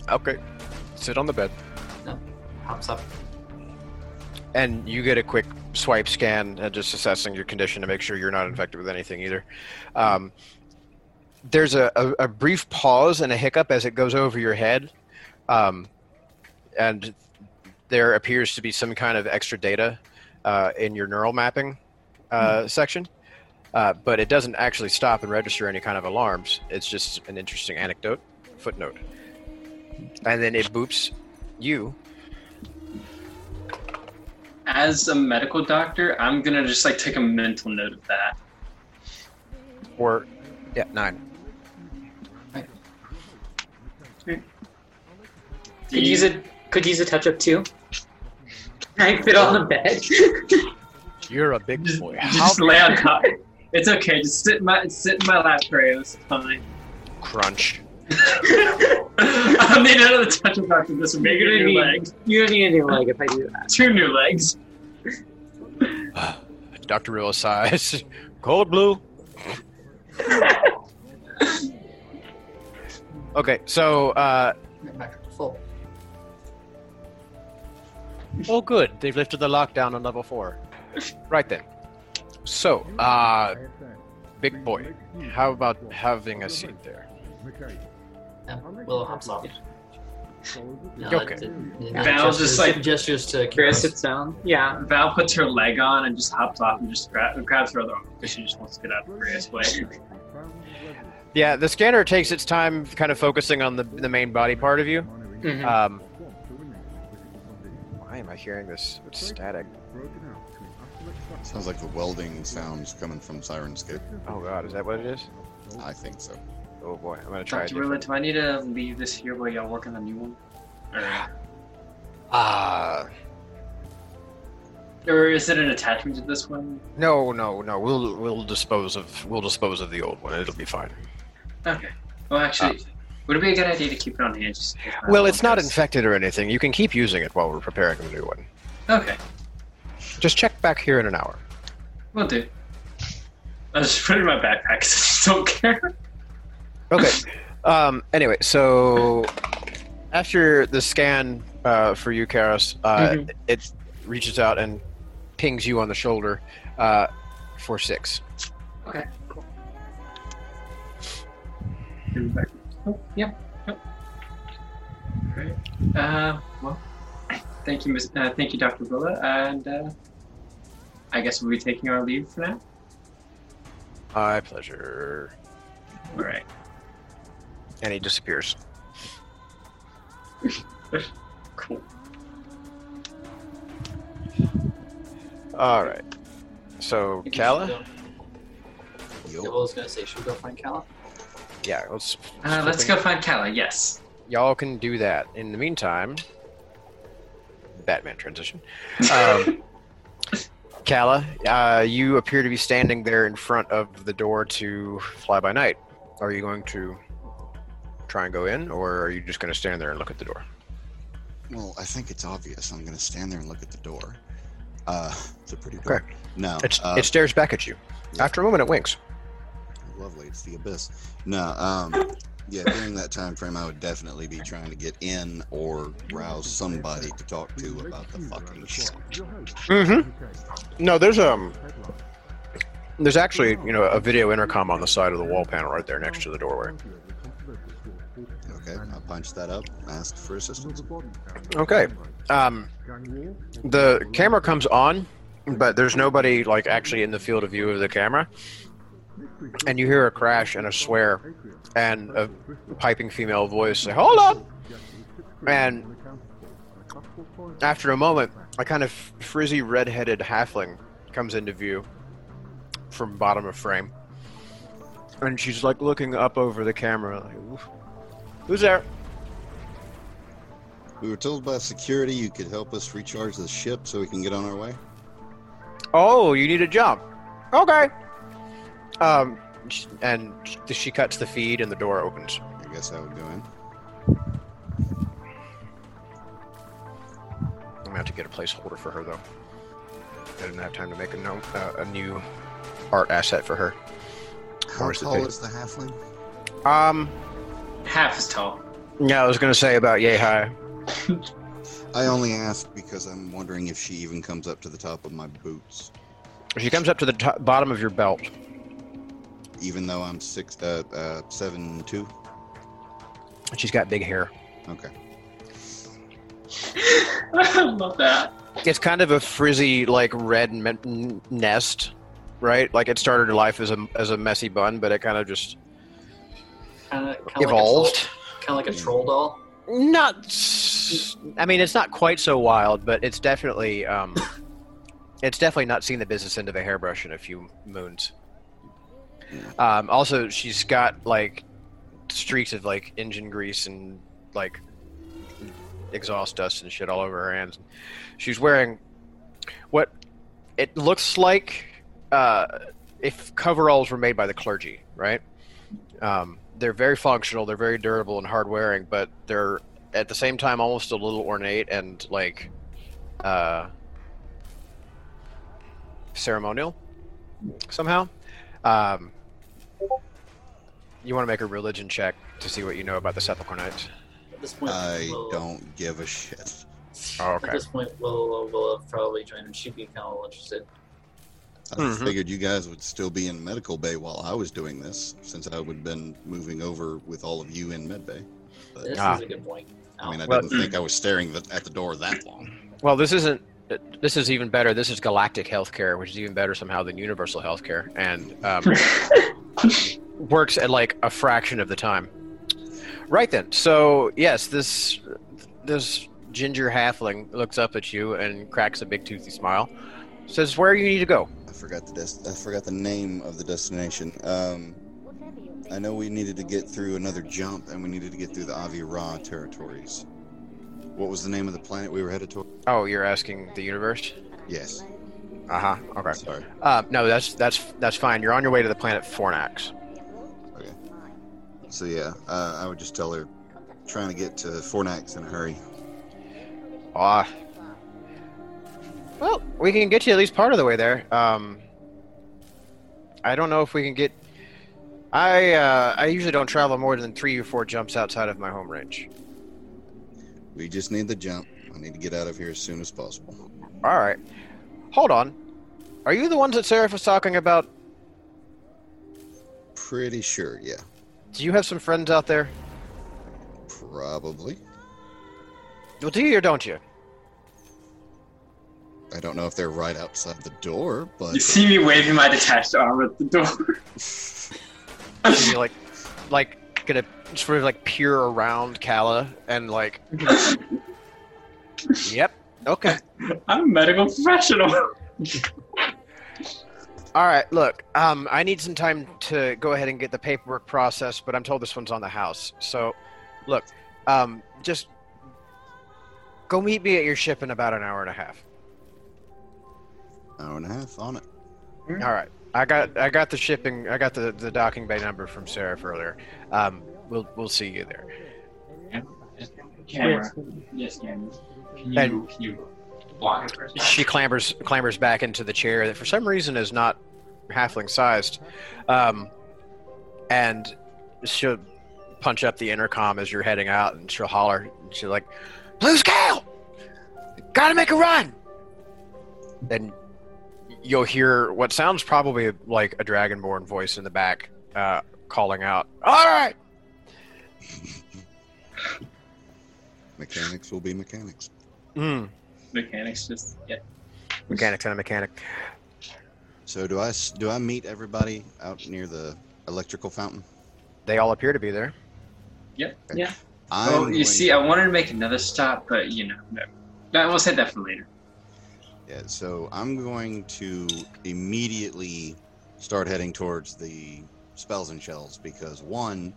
Okay. Sit on the bed. No. Hops up. And you get a quick swipe scan, and just assessing your condition to make sure you're not infected with anything either. Um, there's a, a, a brief pause and a hiccup as it goes over your head, um, and there appears to be some kind of extra data uh, in your neural mapping uh, section. Uh, but it doesn't actually stop and register any kind of alarms. It's just an interesting anecdote, footnote. And then it boops you As a medical doctor, I'm gonna just like take a mental note of that. or yeah nine. Do Could you- use it. Could use a touch up too. I fit on the bed. You're a big Just, boy. just How lay on top. It's okay. Just sit in my sit in my lap, Kratos. It's fine. crunch? I'll need another touch of after this. Make You're gonna new need- legs. You don't need a new leg if I do that. Two new legs. Dr. Rilla sighs. Cold blue. okay, so uh, Back up to full. Oh, good. They've lifted the lockdown on level four. Right then. So, uh, big boy, how about having a seat there? Yeah, Willow hops off. No, Okay. that- that- Val gestures- just, like- gestures to Chris, Kiros. sit down. Yeah. Val puts her leg on and just hops off and just gra- grabs her other arm because she just wants to get out of Maria's way. Yeah, the scanner takes its time kind of focusing on the, the main body part of you. Mhm. Um, why am I hearing this static? Sounds like the welding sounds coming from Syrinscape. Oh god, is that what it is? I think so. Oh boy, I'm gonna try a Dr. Rilla, different. do I need to leave this here while y'all work on the new one? Or, Ah, or is it an attachment to this one? no, no, no. We'll we'll dispose of we'll dispose of the old one. It'll be fine. Okay. Well, actually, would it be a good idea to keep it on hand? Just in case my Well, it's not infected or anything. You can keep using it while we're preparing a new one. Okay, Just check back here in an hour. we'll do. I'll just put it in my backpack I just don't care. Okay. um. Anyway, so after the scan uh, for you, Karos, uh, Mhm. it reaches out and pings you on the shoulder uh, for six. Okay, cool. Oh, yep. yep. Alright. Uh, well, thank you, Miss. Uh, thank you, Dr. Villa, and uh, I guess we'll be taking our leave for now. My pleasure. All right. And he disappears. Cool. All right. So, Maybe we Kala? go- I was gonna say, should we go find Kala? Yeah, let's. Uh, let's go find Kala. Yes. Y'all can do that. In the meantime, Batman transition. Um, Kala, uh, you appear to be standing there in front of the door to Fly By Night. Are you going to try and go in, or are you just going to stand there and look at the door? Well, I think it's obvious. I'm going to stand there and look at the door. Uh, it's a pretty door. No, It's, uh, it stares back at you. After a moment, it winks. Lovely. It's the abyss. No, um, yeah. During that time frame, I would definitely be trying to get in or rouse somebody to talk to about the fucking shit. Mm-hmm. No, there's um, there's actually you know a video intercom on the side of the wall panel right there next to the doorway. Okay, I punched that up. Asked for assistance. Okay. Um, the camera comes on, but there's nobody like actually in the field of view of the camera. And you hear a crash and a swear, and a piping female voice say, "Hold up!" And after a moment, a kind of frizzy red-headed halfling comes into view from bottom of frame, and she's like looking up over the camera, like, "Who's there?" We were told by security you could help us recharge the ship so we can get on our way. Oh, you need a jump. Okay. Um, and she cuts the feed, and the door opens. I guess I would go in. I'm gonna have to get a placeholder for her though. I didn't have time to make a no, uh, a new art asset for her. How tall pig? is the halfling? Um, Half as tall. yeah, I was gonna say about yay high. I only asked because I'm wondering if she even comes up to the top of my boots, She comes up to the top, bottom of your belt. Even though I'm six, uh, uh, seven two. and She's got big hair. Okay. I love that. It's kind of a frizzy, like red me- nest, right? Like it started her life as a as a messy bun, but it kind of just Kind of, kind of evolved. Like kind of like a troll doll. not I mean it's not quite so wild but it's definitely um it's definitely not seen the business end of a hairbrush in a few moons um also she's got like streaks of like engine grease and like exhaust dust and shit all over her hands she's wearing what it looks like uh if coveralls were made by the clergy right um they're very functional they're very durable and hard wearing but they're at the same time almost a little ornate and like uh ceremonial somehow. Um, you want to make a religion check to see what you know about the Sepulchre Knights. At this point, I we'll- don't give a shit. Oh, At this point, we'll, we'll probably join and she'd be kind of interested. I Mhm. figured you guys would still be in medical bay while I was doing this, since I would have been moving over with all of you in med bay. But, This Ah. is a good point. I mean, I Well- didn't think I was staring the, at the door that long. Well, this isn't. This is even better. This is galactic healthcare, which is even better somehow than universal healthcare, and um, works at like a fraction of the time. Right then. So yes, this this ginger halfling looks up at you and cracks a big toothy smile. Says, "Where you need to go?" I forgot the des- I forgot the name of the destination. Um, I know we needed to get through another jump, and we needed to get through the Avi Ra territories. What was the name of the planet we were headed to? Oh, you're asking the universe. Yes. Uh huh. Okay. Sorry. Uh, no, that's that's that's fine. You're on your way to the planet Fornax. So yeah, uh, I would just tell her, trying to get to Fornax in a hurry. Ah. Well, we can get you at least part of the way there. Um, I don't know if we can get. I uh, I usually don't travel more than three or four jumps outside of my home range. We just need the jump. I need to get out of here as soon as possible. All right. Hold on. Are you the ones that Seraph was talking about? Pretty sure, yeah. Do you have some friends out there? Probably. Well, do you or don't you? I don't know if they're right outside the door, but You see me waving my detached arm at the door. Are you like, like gonna sort of like peer around Kala and like? yep. Okay. I'm a medical professional. All right, look, um, I need some time to go ahead and get the paperwork processed, but I'm told this one's on the house. So, look, um, just go meet me at your ship in about an hour and a half. hour and a half on it. All right, I got I got the shipping, I got the, the docking bay number from Seraph earlier. Um, we'll we'll see you there. Camera. Yes, camera. Can you, And- can you block it for? She clambers clambers back into the chair that for some reason is not halfling sized, um, and she'll punch up the intercom as you're heading out, and she'll holler. And she'll like, "Blue scale, gotta make a run!" And you'll hear what sounds probably like a dragonborn voice in the back uh, calling out, "All right." Mechanics will be mechanics. Mm, Mechanics just yeah. mechanics and a mechanic. So do I s- do I meet everybody out near the electrical fountain? They all appear to be there. Yep. Yeah. I'm oh, you going- see, I wanted to make another stop, but you know, no. No, we'll save that for later. Yeah, so I'm going to immediately start heading towards the spells and shells because one,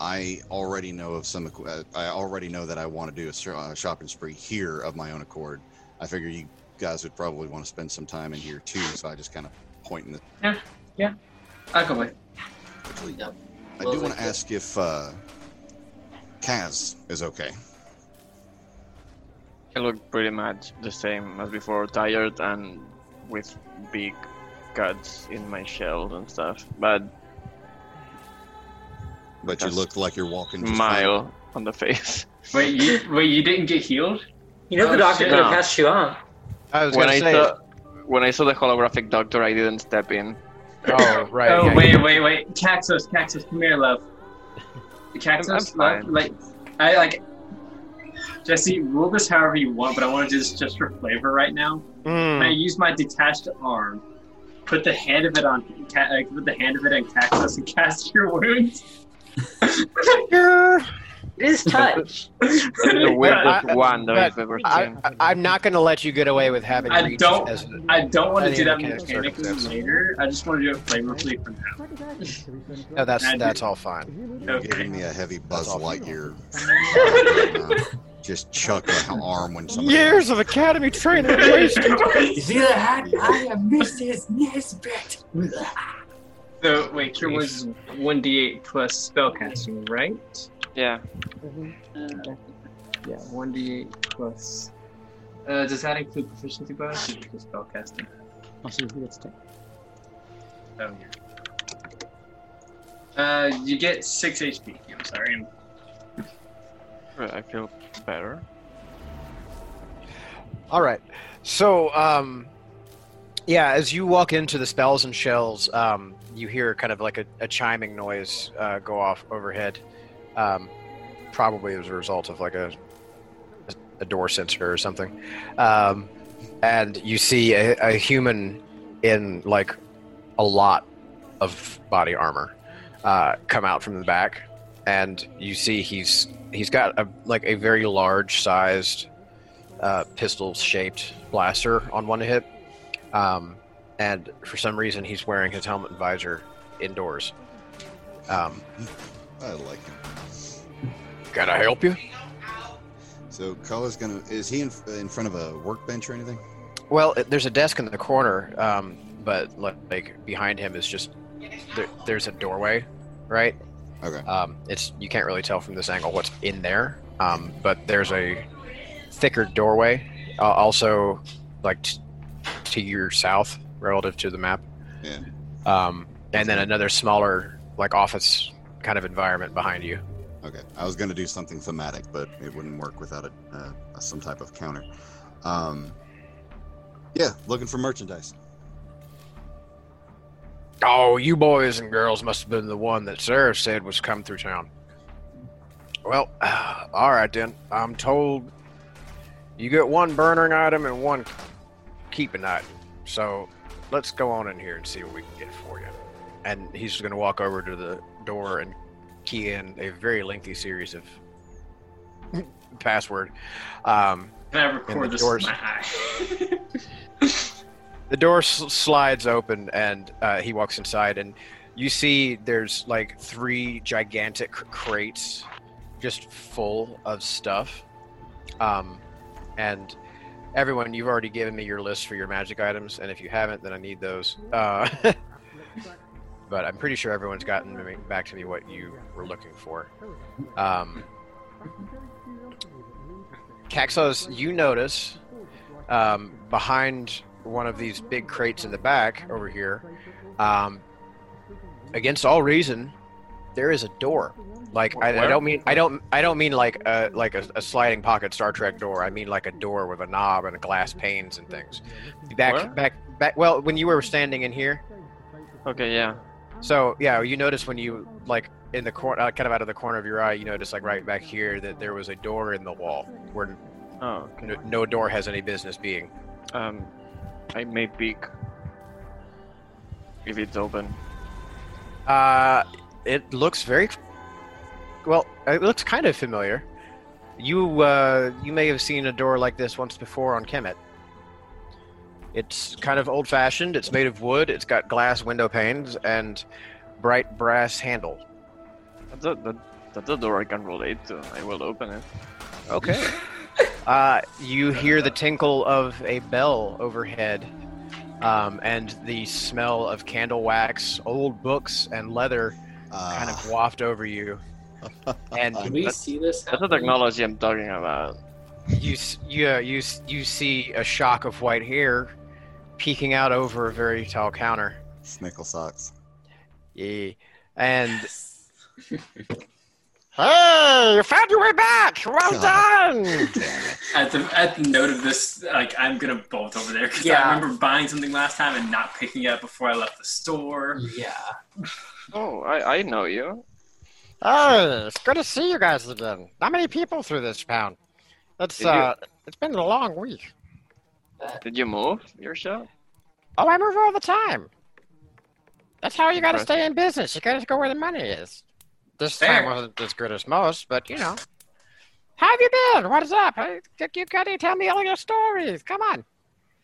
I already know of some. uh, I already know that I want to do a sh- uh, shopping spree here of my own accord. I figure you guys would probably want to spend some time in here too, so I just kind of point in the. I'll go with. Actually, Yep. I do want to ask if uh, Kaz is okay. I look pretty much the same as before, tired and with big cuts in my shell and stuff, but But you look like you're walking just fine. smile on the face. Wait, you wait, you didn't get healed? You know Oh, the doctor could have No. passed you on. I was when gonna I say. saw when I saw the holographic doctor, I didn't step in. oh right. oh yeah, wait, wait, wait, Caxos, Caxos, come here, love. Caxos, I'm love, like, I like. Jesse, rule this however you want, but I want to do this just for flavor right now. Mm. I use my detached arm, put the hand of it on, ca- uh, put the hand of it on Caxos and cast your wounds. Sure. It is touch. That's the weirdest I, one that I've ever seen. I, am not going to let you get away with having I reached don't- as I don't want to do that mechanical mechanically circumstance. later. I just want to do it flavorfully for now. no, that's that's all fine. You're Okay. giving me a heavy Buzz all. Lightyear. uh, just chuck an arm when somebody. Years of academy training wasted. You see that? I am Mrs. Nesbitt. So wait, cure was one d eight plus spellcasting, right? Yeah, Yeah, one d eight plus. Uh, does that include proficiency bonus or just spellcasting? I'll see who gets to. Oh, yeah. Uh, you get six HP. I'm sorry. I feel better. All right. So, um, yeah, as you walk into the spells and shells, um, you hear kind of like a, a chiming noise uh, go off overhead. Um, probably as a result of like a a door sensor or something. Um, and you see a, a human in like a lot of body armor uh, come out from the back, and you see he's he's got a like a very large sized uh, pistol shaped blaster on one hip. Um, and for some reason, he's wearing his helmet and visor indoors. Um, I like him. Can I help you? So Kala's gonna. Is he in, in front of a workbench or anything? Well, there's a desk in the corner, um, but like, like behind him is just there, there's a doorway, right? Okay. Um, it's you can't really tell from this angle what's in there, um, but there's a thicker doorway, uh, also like t- to your south relative to the map. Yeah. Um, and then another smaller like office kind of environment behind you. Okay. I was gonna do something thematic, but it wouldn't work without a, uh, some type of counter. Um. Yeah, looking for merchandise. Oh, you boys and girls must have been the one that Seraph said was come through town. Well, all right then. I'm told you get one burning item and one keeping item. So let's go on in here and see what we can get for you. And he's going to walk over to the door and key in a very lengthy series of password. Um, Can I record the this doors- my eye? the door s- slides open and uh, he walks inside and you see there's like three gigantic crates just full of stuff um, and everyone you've already given me your list for your magic items and if you haven't then i need those uh, but i'm pretty sure everyone's gotten back to me what you were looking for um, Caxos, you notice um, behind one of these big crates in the back over here, um, against all reason, there is a door. Like I, I don't mean I don't I don't mean like a like a, a sliding pocket Star Trek door. I mean like a door with a knob and glass panes and things. Back Where? back back. Well, when you were standing in here, Okay, yeah. So yeah, you notice when you like in the corner, uh, kind of out of the corner of your eye, you notice like right back here that there was a door in the wall where Oh, okay. no, no door has any business being. Um, I may peek if it's open. Uh, it looks very well. It looks kind of familiar. You uh, you may have seen a door like this once before on Kemet. It's kind of old-fashioned. It's made of wood. It's got glass window panes and bright brass handle. That's a, that, that's a door I can relate to. I will open it. Okay. uh, you hear the tinkle of a bell overhead, um, and the smell of candle wax, old books, and leather kind of waft over you. And Can we see this? That's the technology I'm talking about. you s- you uh, you you see a shock of white hair peeking out over a very tall counter. Snickle socks. Yeah. And hey, you found your way back. Well God. done. At the at the note of this, like I'm gonna bolt over there because Yeah. I remember buying something last time and not picking it up before I left the store. Yeah. Oh, I, I know you. Oh, it's good to see you guys again. Not many people through this town. It's Did you- uh, it's been a long week. Did you move your shop? Oh, I move all the time. That's how you gotta stay in business. You gotta go where the money is. This Fair. time wasn't as good as most, but you know. How have you been? What is up? Hey, You gotta tell me all your stories. Come on.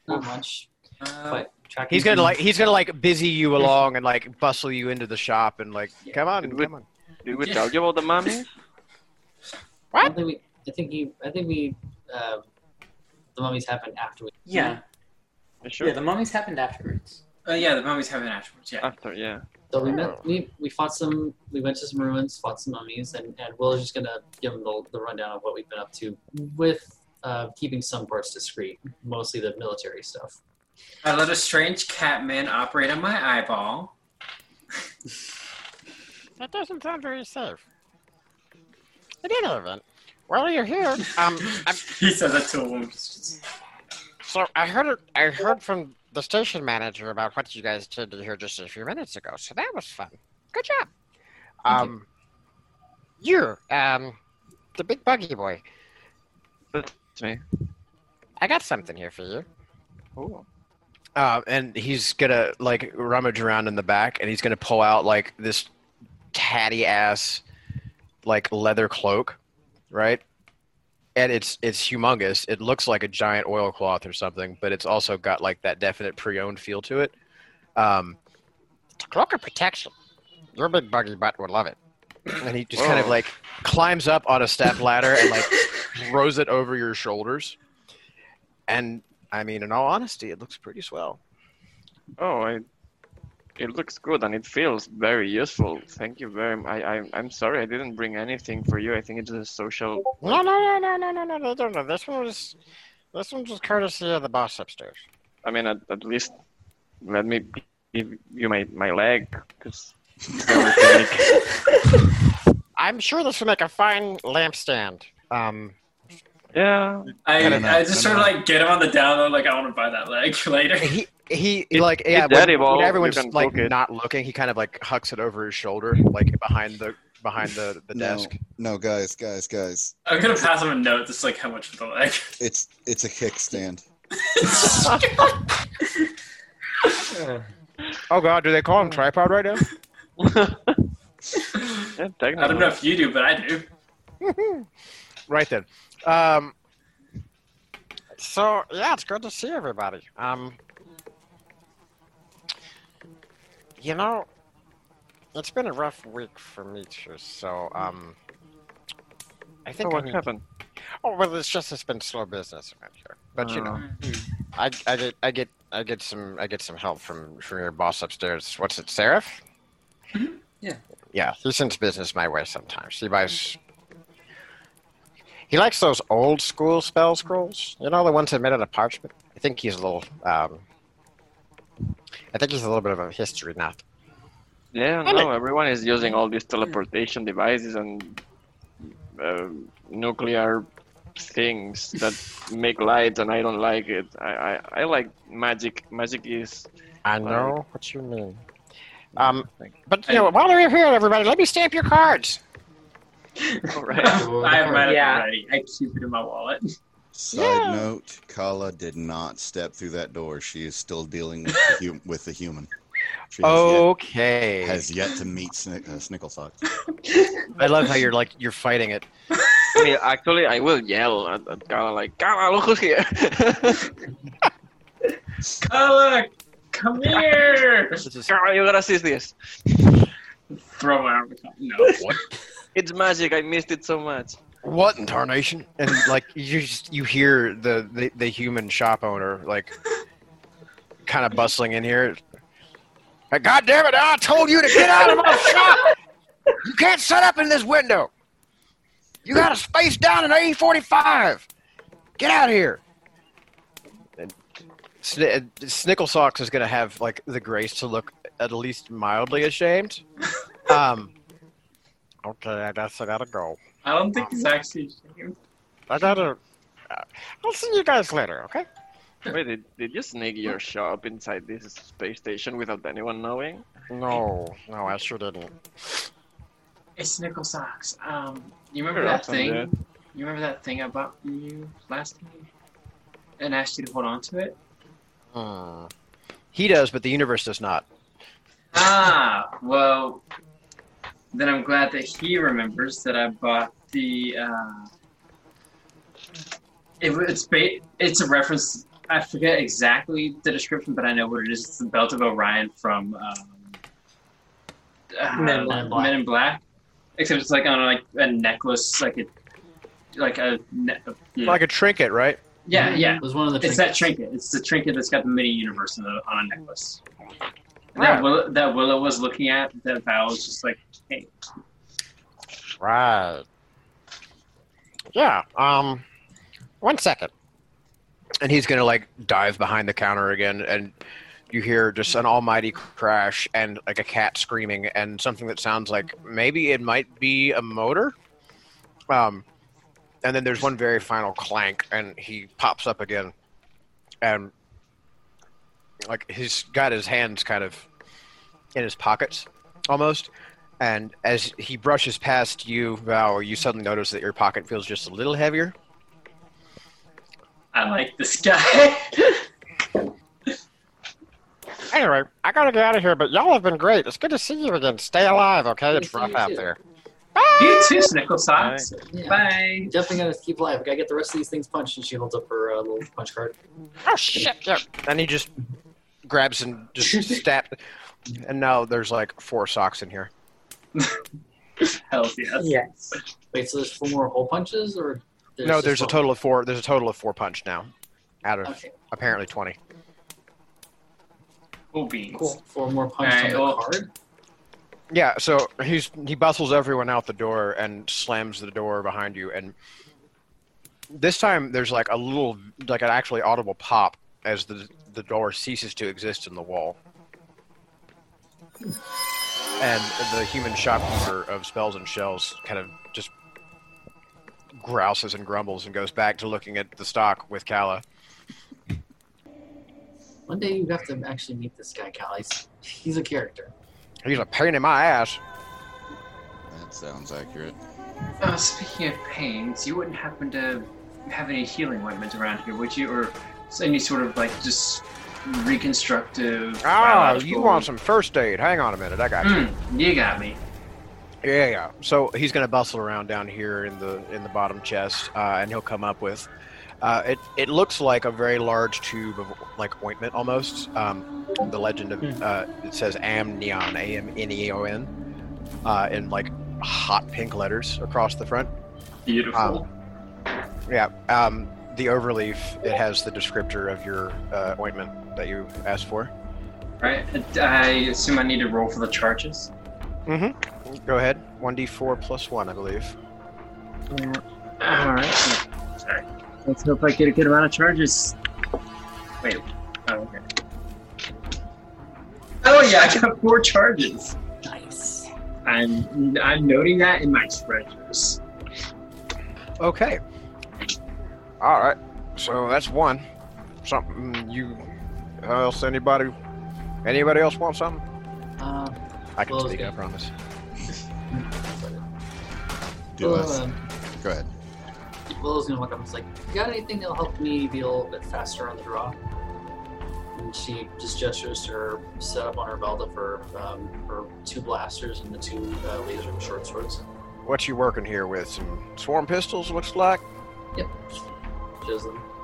Not much. Uh, But He's gonna like he's gonna like busy you along and like bustle you into the shop and like come on, Did we- come on. Did we tell you about the mummy? I think we. I think he. I think we. Uh, the mummies happened afterwards. Yeah. Sure? Yeah, the mummies happened afterwards. uh, yeah, the mummies happened afterwards. Yeah. After, yeah. So we met. We we fought some. We went to some ruins, fought some mummies, and and Will is just gonna give them the, the rundown of what we've been up to with uh, keeping some parts discreet, mostly the military stuff. I let a strange cat man operate on my eyeball. That doesn't sound very safe. In any event, while you're here, um, I'm, he says that to a woman. So I heard. I heard from the station manager about what you guys did here just a few minutes ago. So that was fun. Good job. Um, you, um, the big buggy boy. That's me. I got something here for you. Ooh. Uh, and he's gonna like rummage around in the back, and he's gonna pull out like this tatty ass, like leather cloak, right? And it's it's humongous. It looks like a giant oilcloth or something, but it's also got like that definite pre-owned feel to it. Um, It's a cloak of protection. Your big buggy butt would love it. and he just kind of like climbs up on a step ladder and like throws it over your shoulders. And I mean, in all honesty, it looks pretty swell. Oh, I, it looks good and it feels very useful. Thank you very much. I, I, I'm sorry I didn't bring anything for you. I think it's a social. No, no, no, no, no, no, no, no, no, no. This one was, this one was courtesy of the boss upstairs. I mean, at, at least let me give you my, my leg, because I'm sure this would make a fine lampstand. Um, yeah, I, I. I just sort of like get him on the down low, like I want to buy that leg later. he he It- like yeah it's when, edible, when everyone's like it. not looking he kind of like hucks it over his shoulder like behind the behind the, the No, desk no, guys, guys, guys. I'm gonna pass him a note, just like how much for the leg. It's it's a kickstand. oh god do they call him tripod right now yeah, I don't know if you do, but I do. right then um so yeah, it's good to see everybody. Um, you know, it's been a rough week for me too. So um, I Oh, think I what need- happened? Oh well, it's just it's been slow business around here. But you know, Oh. I, I get I get I get some I get some help from from your boss upstairs. What's it, Seraph? Mhm, yeah. Yeah, he sends business my way sometimes. He buys. He likes those old school spell scrolls. You know, the ones that made out of parchment. I think he's a little. Um, I think he's a little bit of a history nut. Yeah, no, everyone is using all these teleportation devices and uh, nuclear things that make lights, and I don't like it. I, I, I like magic. Magic is. I Right. know what you mean. Um, but you know, while we're here, everybody, let me stamp your cards. All right. I have mine Yeah. already. I keep it in my wallet. Side Yeah. note: Kala did not step through that door. She is still dealing with the, hu- with the human. She has, okay yet, has yet to meet Snick, uh, Snicklesock. i love how you're like you're fighting it I mean, actually, I will yell at, at Gala like, Gala, look who's here. Kala, come here! this is Gala, you gotta see this. Throw my arm. No. what It's magic. I missed it so much. What in tarnation and like you just you hear the the, the human shop owner like kind of bustling in here. Hey, god damn it i told you to get out of my shop! You can't set up in this window! You got a space down in a45 get out of here! And Sn- uh, snicklesocks is going to have like the grace to look at least mildly ashamed. Um Okay, I guess I gotta go. I don't think he's actually ashamed. I gotta. Uh, I'll see you guys later. Okay. Wait, did, did you sneak your shop inside this space station without anyone knowing? No, no, I sure didn't. It's Snickle Socks. Um, you remember Sure, that thing? dude. You remember that thing I bought from you last time? And asked you to hold on to it? Hmm. he does but the universe does not Ah, well, then I'm glad that he remembers that I bought the. Uh, it, it's ba- it's a reference. I forget exactly the description, but I know what it is. It's the Belt of Orion from um, uh, Men in Black. Men in Black. Except it's like on like a necklace, like a like a ne- yeah. like a trinket right yeah yeah. It was one of the It's that trinket. It's the trinket that's got the mini universe on a, on a necklace. Right. That Willow, that Willow was looking at. That Val was just like, hey, Right. Yeah. Um. One second. and he's gonna like dive behind the counter again, and you hear just an almighty crash and like a cat screaming and something that sounds like maybe it might be a motor. Um, and then there's one very final clank, and he pops up again, and like he's got his hands kind of in his pockets almost. And as he brushes past you, Val, you suddenly notice that your pocket feels just a little heavier. I like this guy. Anyway, I gotta get out of here, but y'all have been great. It's good to see you again. Stay alive, okay? It's rough you out too. there. you too, Snickle Socks. Yeah. Bye. Definitely gotta keep alive. I gotta get the rest of these things punched, and she holds up her uh, little punch card. Oh shit! Yeah. And he just grabs and just stab. And now there's like four socks in here. Hell yes. Yes. Wait, so there's four more hole punches, or there's no, there's a four? total of four. There's a total of four punch now, out of Okay, apparently twenty. Cool beans. cool. Four more punches Alright, on the well- card. Yeah, so he's he bustles everyone out the door and slams the door behind you, and this time there's like a little, like an actually audible pop as the the door ceases to exist in the wall, and the human shopkeeper of spells and shells kind of just grouses and grumbles and goes back to looking at the stock with Kala. One day you have to actually meet this guy, Kala. He's, he's a character. He's a pain in my ass. That sounds accurate. Uh, speaking of pains, you wouldn't happen to have any healing ointment around here, would you? Or any sort of like just reconstructive. Ah, you want some first aid? Hang on a minute, I got you. Mm, you got me. Yeah, yeah. So he's gonna bustle around down here in the in the bottom chest, uh, and he'll come up with. Uh, it it looks like a very large tube of like ointment almost. Um, the legend of uh, it says Amneon, A M N E O N, uh, in like hot pink letters across the front. Beautiful. Yeah. Um, the overleaf it has the descriptor of your uh, ointment that you asked for. right. I assume I need to roll for the charges. Mm-hmm. Go ahead. One D four plus one, I believe. All right. Sorry. Let's hope I get a good amount of charges. Wait. Oh, okay. Oh yeah, I got four charges. Nice. I'm I'm noting that in my treasures. Okay. All right. So that's one. Something you else? Anybody? Anybody else want something? Uh, I can Well, speak. okay. I promise. Do well, us. um, Go ahead. Willow's gonna walk up and is like, "You got anything that'll help me be a little bit faster on the draw?" And she just gestures to her setup on her belt of her um, her two blasters and the two uh, laser short swords. What you working here with? Some swarm pistols? Looks like. Yep.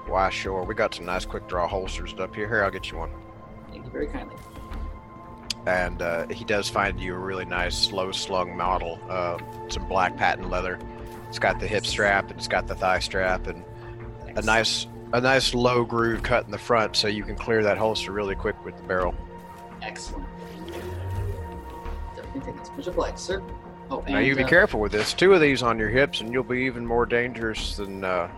Why, sure. We got some nice quick draw holsters up here. Here, I'll get you one. Thank you very kindly. And uh, he does find you a really nice low slung model, uh, some black patent leather. It's got the hip strap and it's got the thigh strap and a nice a nice low groove cut in the front so you can clear that holster really quick with the barrel. Excellent. Definitely take this much obliged, sir. Oh, Now and, you be uh, careful with this. Two of these on your hips, and you'll be even more dangerous than uh,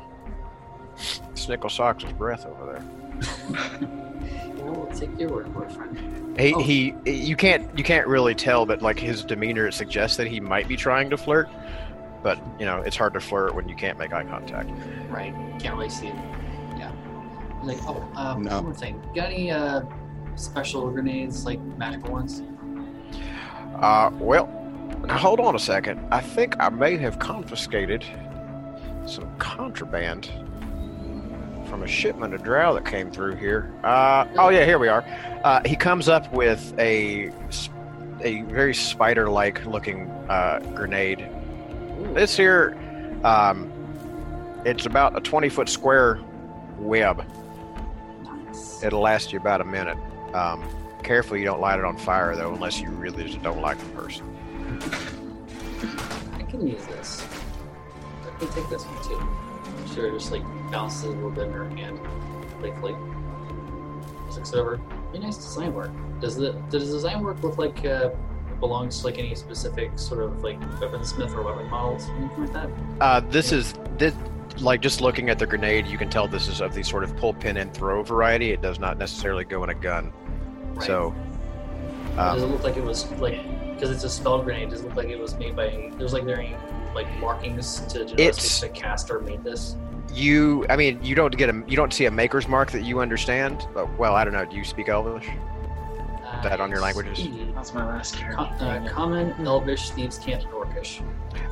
Snickle Socks' his breath over there. We'll take your word for it, friend. He, Oh. he, you can't, you can't really tell, but like his demeanor suggests that he might be trying to flirt. But you know, it's hard to flirt when you can't make eye contact. Right. Can't really see it. Yeah. Like, oh, uh, No. one more thing. Got any uh, special grenades, like magical ones? Uh, well, now hold on a second. I think I may have confiscated some contraband from a shipment of drow that came through here. Uh, oh yeah, here we are. Uh, he comes up with a a very spider-like looking uh, grenade. This here, um, it's about a 20-foot square web. Nice. It'll last you about a minute. Um, careful you don't light it on fire though, unless you really just don't like the person. I can use this. I can take this one too. Sure just like bounces a little bit in her hand, playfully. Just looks it over. Really nice design work. Does the does the design work look like uh, belongs to like any specific sort of like weaponsmith or weapon models, anything like that? Uh, this is this like just looking at the grenade, you can tell this is of the sort of pull pin and throw variety. It does not necessarily go in a gun. Right. So, does it um, look like it was like because it's a spell grenade? Does it look like it was made by? There's like there any like markings to It's- the caster made this? you, I mean, you don't get a, you don't see a maker's mark that you understand. But, well, I don't know. Do you speak Elvish? Uh, That on your languages? That's my last Co- character. uh, common, Elvish, Thieves' Cant, and Orcish.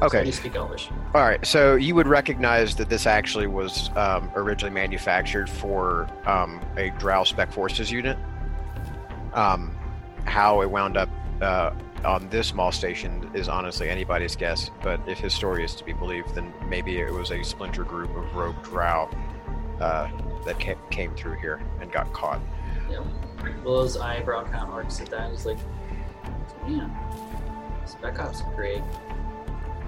So Okay. do speak Elvish. All right, so you would recognize that this actually was um, originally manufactured for um, a Drow Spec Forces unit. Um, how it wound up uh, on this small station is honestly anybody's guess, but if his story is to be believed, then maybe it was a splinter group of rogue Drow uh, that came through here and got caught. Yep. Willow's eyebrow kind of arcs at that. He's like, man, Spec Ops great.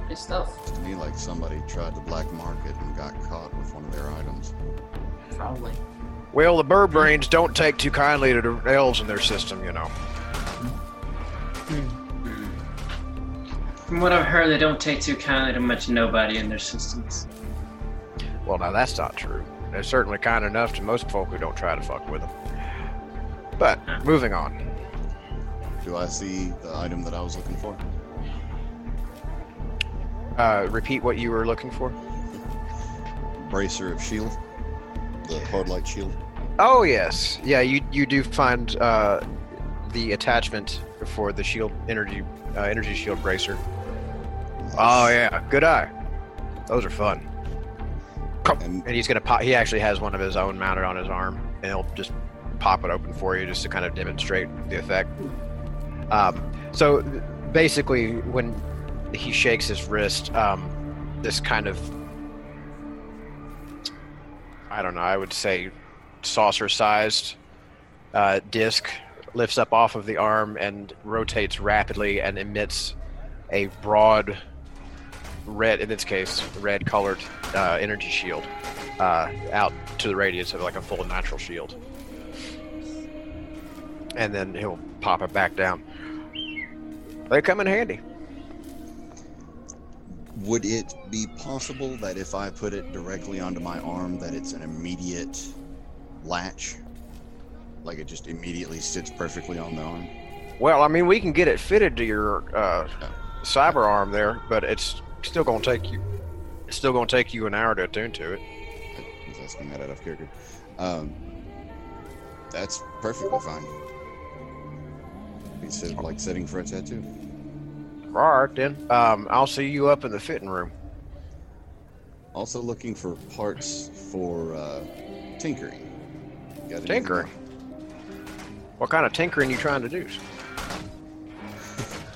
Nice stuff. To me, like somebody tried to black market and got caught with one of their items. Probably. Well, the bird brains don't take too kindly to the elves in their system, you know. Hmm. Hmm. From what I've heard, they don't take too kindly to much nobody in their systems. Well, now that's not true. They're certainly kind enough to most folk who don't try to fuck with them. But moving on. Do I see the item that I was looking for? Uh, repeat what you were looking for. Bracer of shield, the hard light shield. Oh yes, yeah. You you do find uh, the attachment for the shield energy uh, energy shield bracer. Oh yeah, good eye. Those are fun. And And he's gonna pop. He actually has one of his own mounted on his arm, and he'll just pop it open for you just to kind of demonstrate the effect. Um, so basically, when he shakes his wrist, um, this kind of I don't know. I would say saucer-sized uh, disc lifts up off of the arm and rotates rapidly and emits a broad red, in this case, red-colored uh, energy shield uh, out to the radius of like a full natural shield. And then he'll pop it back down. They come in handy. would it be possible that if I put it directly onto my arm, that it's an immediate latch? Like it just immediately sits perfectly on the arm? Well, I mean, we can get it fitted to your uh, cyber arm there, but it's still gonna take you. It's still gonna take you an hour to attune to it. I was asking that out of character. Um, that's perfectly fine. It's uh, like setting for a tattoo. All right, then. Um, I'll see you up in the fitting room. Also looking for parts for uh, tinkering. Tinkering? What kind of tinkering you trying to do?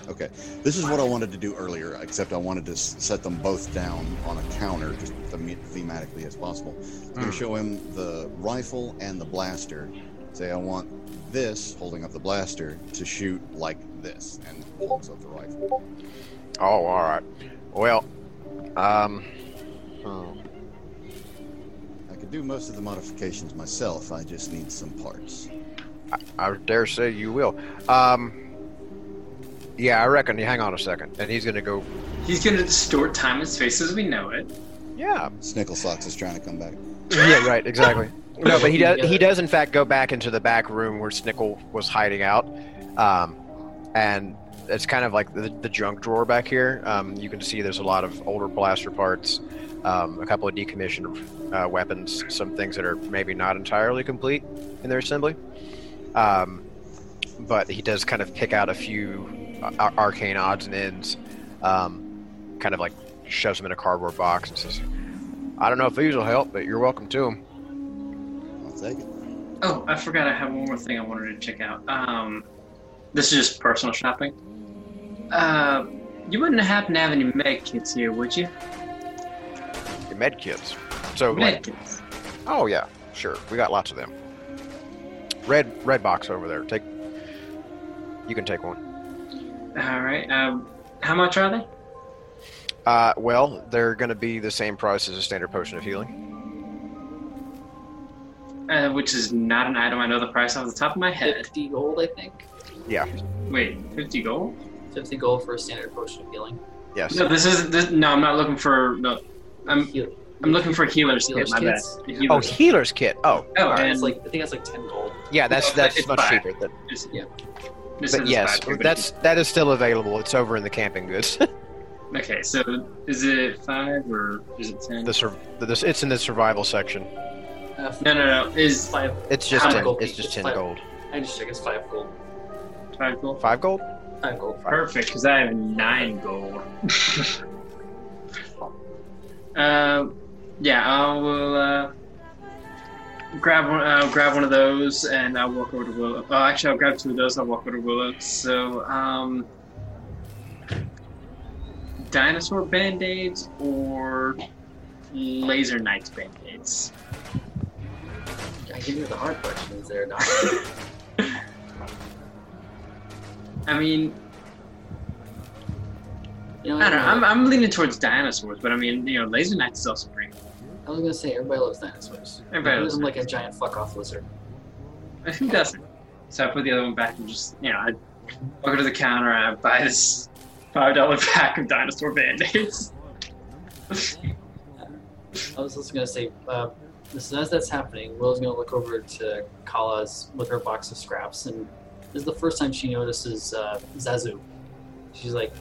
Okay, this is what I wanted to do earlier, except I wanted to s- set them both down on a counter, just them- thematically as possible. I'm Hmm. gonna show him the rifle and the blaster. Say I want this, holding up the blaster, to shoot like this, and holds up the rifle. Oh, all right. Well, um, hmm. I could do most of the modifications myself. I just need some parts. I dare say you will. Um, yeah, I reckon. Hang on a second, and he's gonna go. He's gonna distort time and space as we know it. Yeah, Snickle Socks is trying to come back. yeah, right, exactly. No, but he does. He does in fact go back into the back room where Snickle was hiding out, um, and it's kind of like the, the junk drawer back here. Um, you can see there's a lot of older blaster parts, um, a couple of decommissioned uh, weapons, some things that are maybe not entirely complete in their assembly. Um, but he does kind of pick out a few ar- arcane odds and ends, um, kind of like shoves them in a cardboard box and says, "I don't know if these will help, but you're welcome to them." I'll take it. Oh, I forgot I have one more thing I wanted to check out. Um, this is just personal shopping. Uh, you wouldn't happen to have any med kits here, would you? Your med kits. So, Med like, kits. oh yeah, sure, we got lots of them. Red red box over there. Take. You can take one. All right. Um, how much are they? Uh, well, they're going to be the same price as a standard potion of healing. Uh, which is not an item I know the price off the top of my head. Fifty gold, I think. Yeah. Wait, fifty gold? Fifty gold for a standard potion of healing. Yes. No, this is this. No, I'm not looking for. No, I'm. Heal- I'm looking for a healer's kit. Healer's My bad. kits? The Oh, healer's healer's kit. Oh, Oh, all right. and It's like I think it's like ten gold. yeah, that's Oh, that's it's much five. cheaper. Than, Just, Yeah. This but is yes, five, but that's that is still available. It's over in the camping goods. okay. So is it five or is it ten? the, sur- the this, it's in the survival section. Uh, No, no, no. Is five. It's just Five ten. gold. It's just It's ten five. gold. I just check. It's five gold. five gold? Five gold. Five gold. Perfect, because I have nine gold. um, yeah, I will uh, grab one. I'll grab one of those, and I'll walk over to Willow. Oh, actually, I'll grab two of those. I'll walk over to Willow. So, um, dinosaur band aids or laser knights band aids. I give you the hard questions there, Doc. I mean, You know, I don't know. I'm, I'm leaning towards dinosaurs, but I mean, you know, laser knights is also pretty. cool. I was gonna say everybody loves dinosaurs. Everybody loves like a giant fuck off lizard. Who doesn't? So I put the other one back and just, you know, I walk to the counter and I buy this five dollar pack of dinosaur band-aids. I was also gonna say, uh, as as that's happening, Will's gonna look over to Kala's with her box of scraps, and this is the first time she notices uh, Zazu. She's like,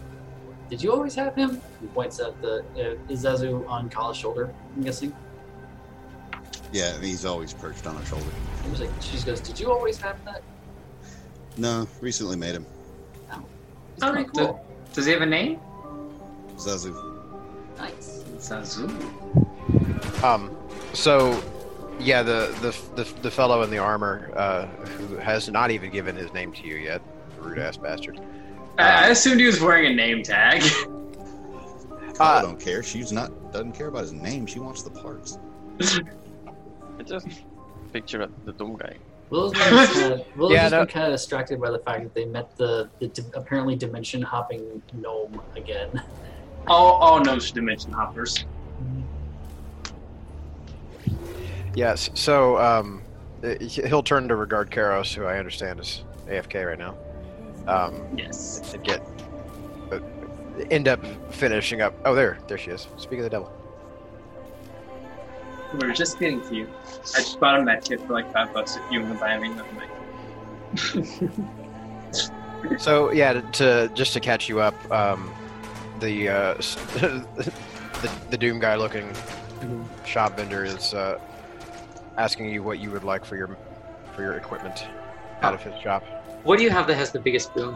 "Did you always have him?" He points at the uh, is Zazu on Kala's shoulder. I'm guessing. Yeah, he's always perched on her shoulder. She was like, she goes, "Did you always have that?" No, recently made him. It's Oh, pretty the- cool. Does he have a name? Zazu. Nice. Zazu. Um, so yeah, the the the, the fellow in the armor uh, who has not even given his name to you yet, rude ass bastard. I I assumed he was wearing a name tag. I Uh, don't care. She's not doesn't care about his name. She wants the parts. I just picture it, the dumb guy. Will's been kind of, Yeah, just no- been kind of distracted by the fact that they met the, the di- apparently dimension hopping gnome again. all, all gnomes are dimension hoppers. Yes. So um, uh, he'll turn to regard Karos, who I understand is AFK right now, um, Yes. and get uh, end up finishing up. Oh, there, there she is. Speak of the devil. We were just getting to you. I just bought a med kit for like five bucks if you want to buy me another med. So yeah, to, to just to catch you up, um, the, uh, the the Doom guy looking shop vendor is uh, asking you what you would like for your for your equipment out of his shop. What do you have that has the biggest boom?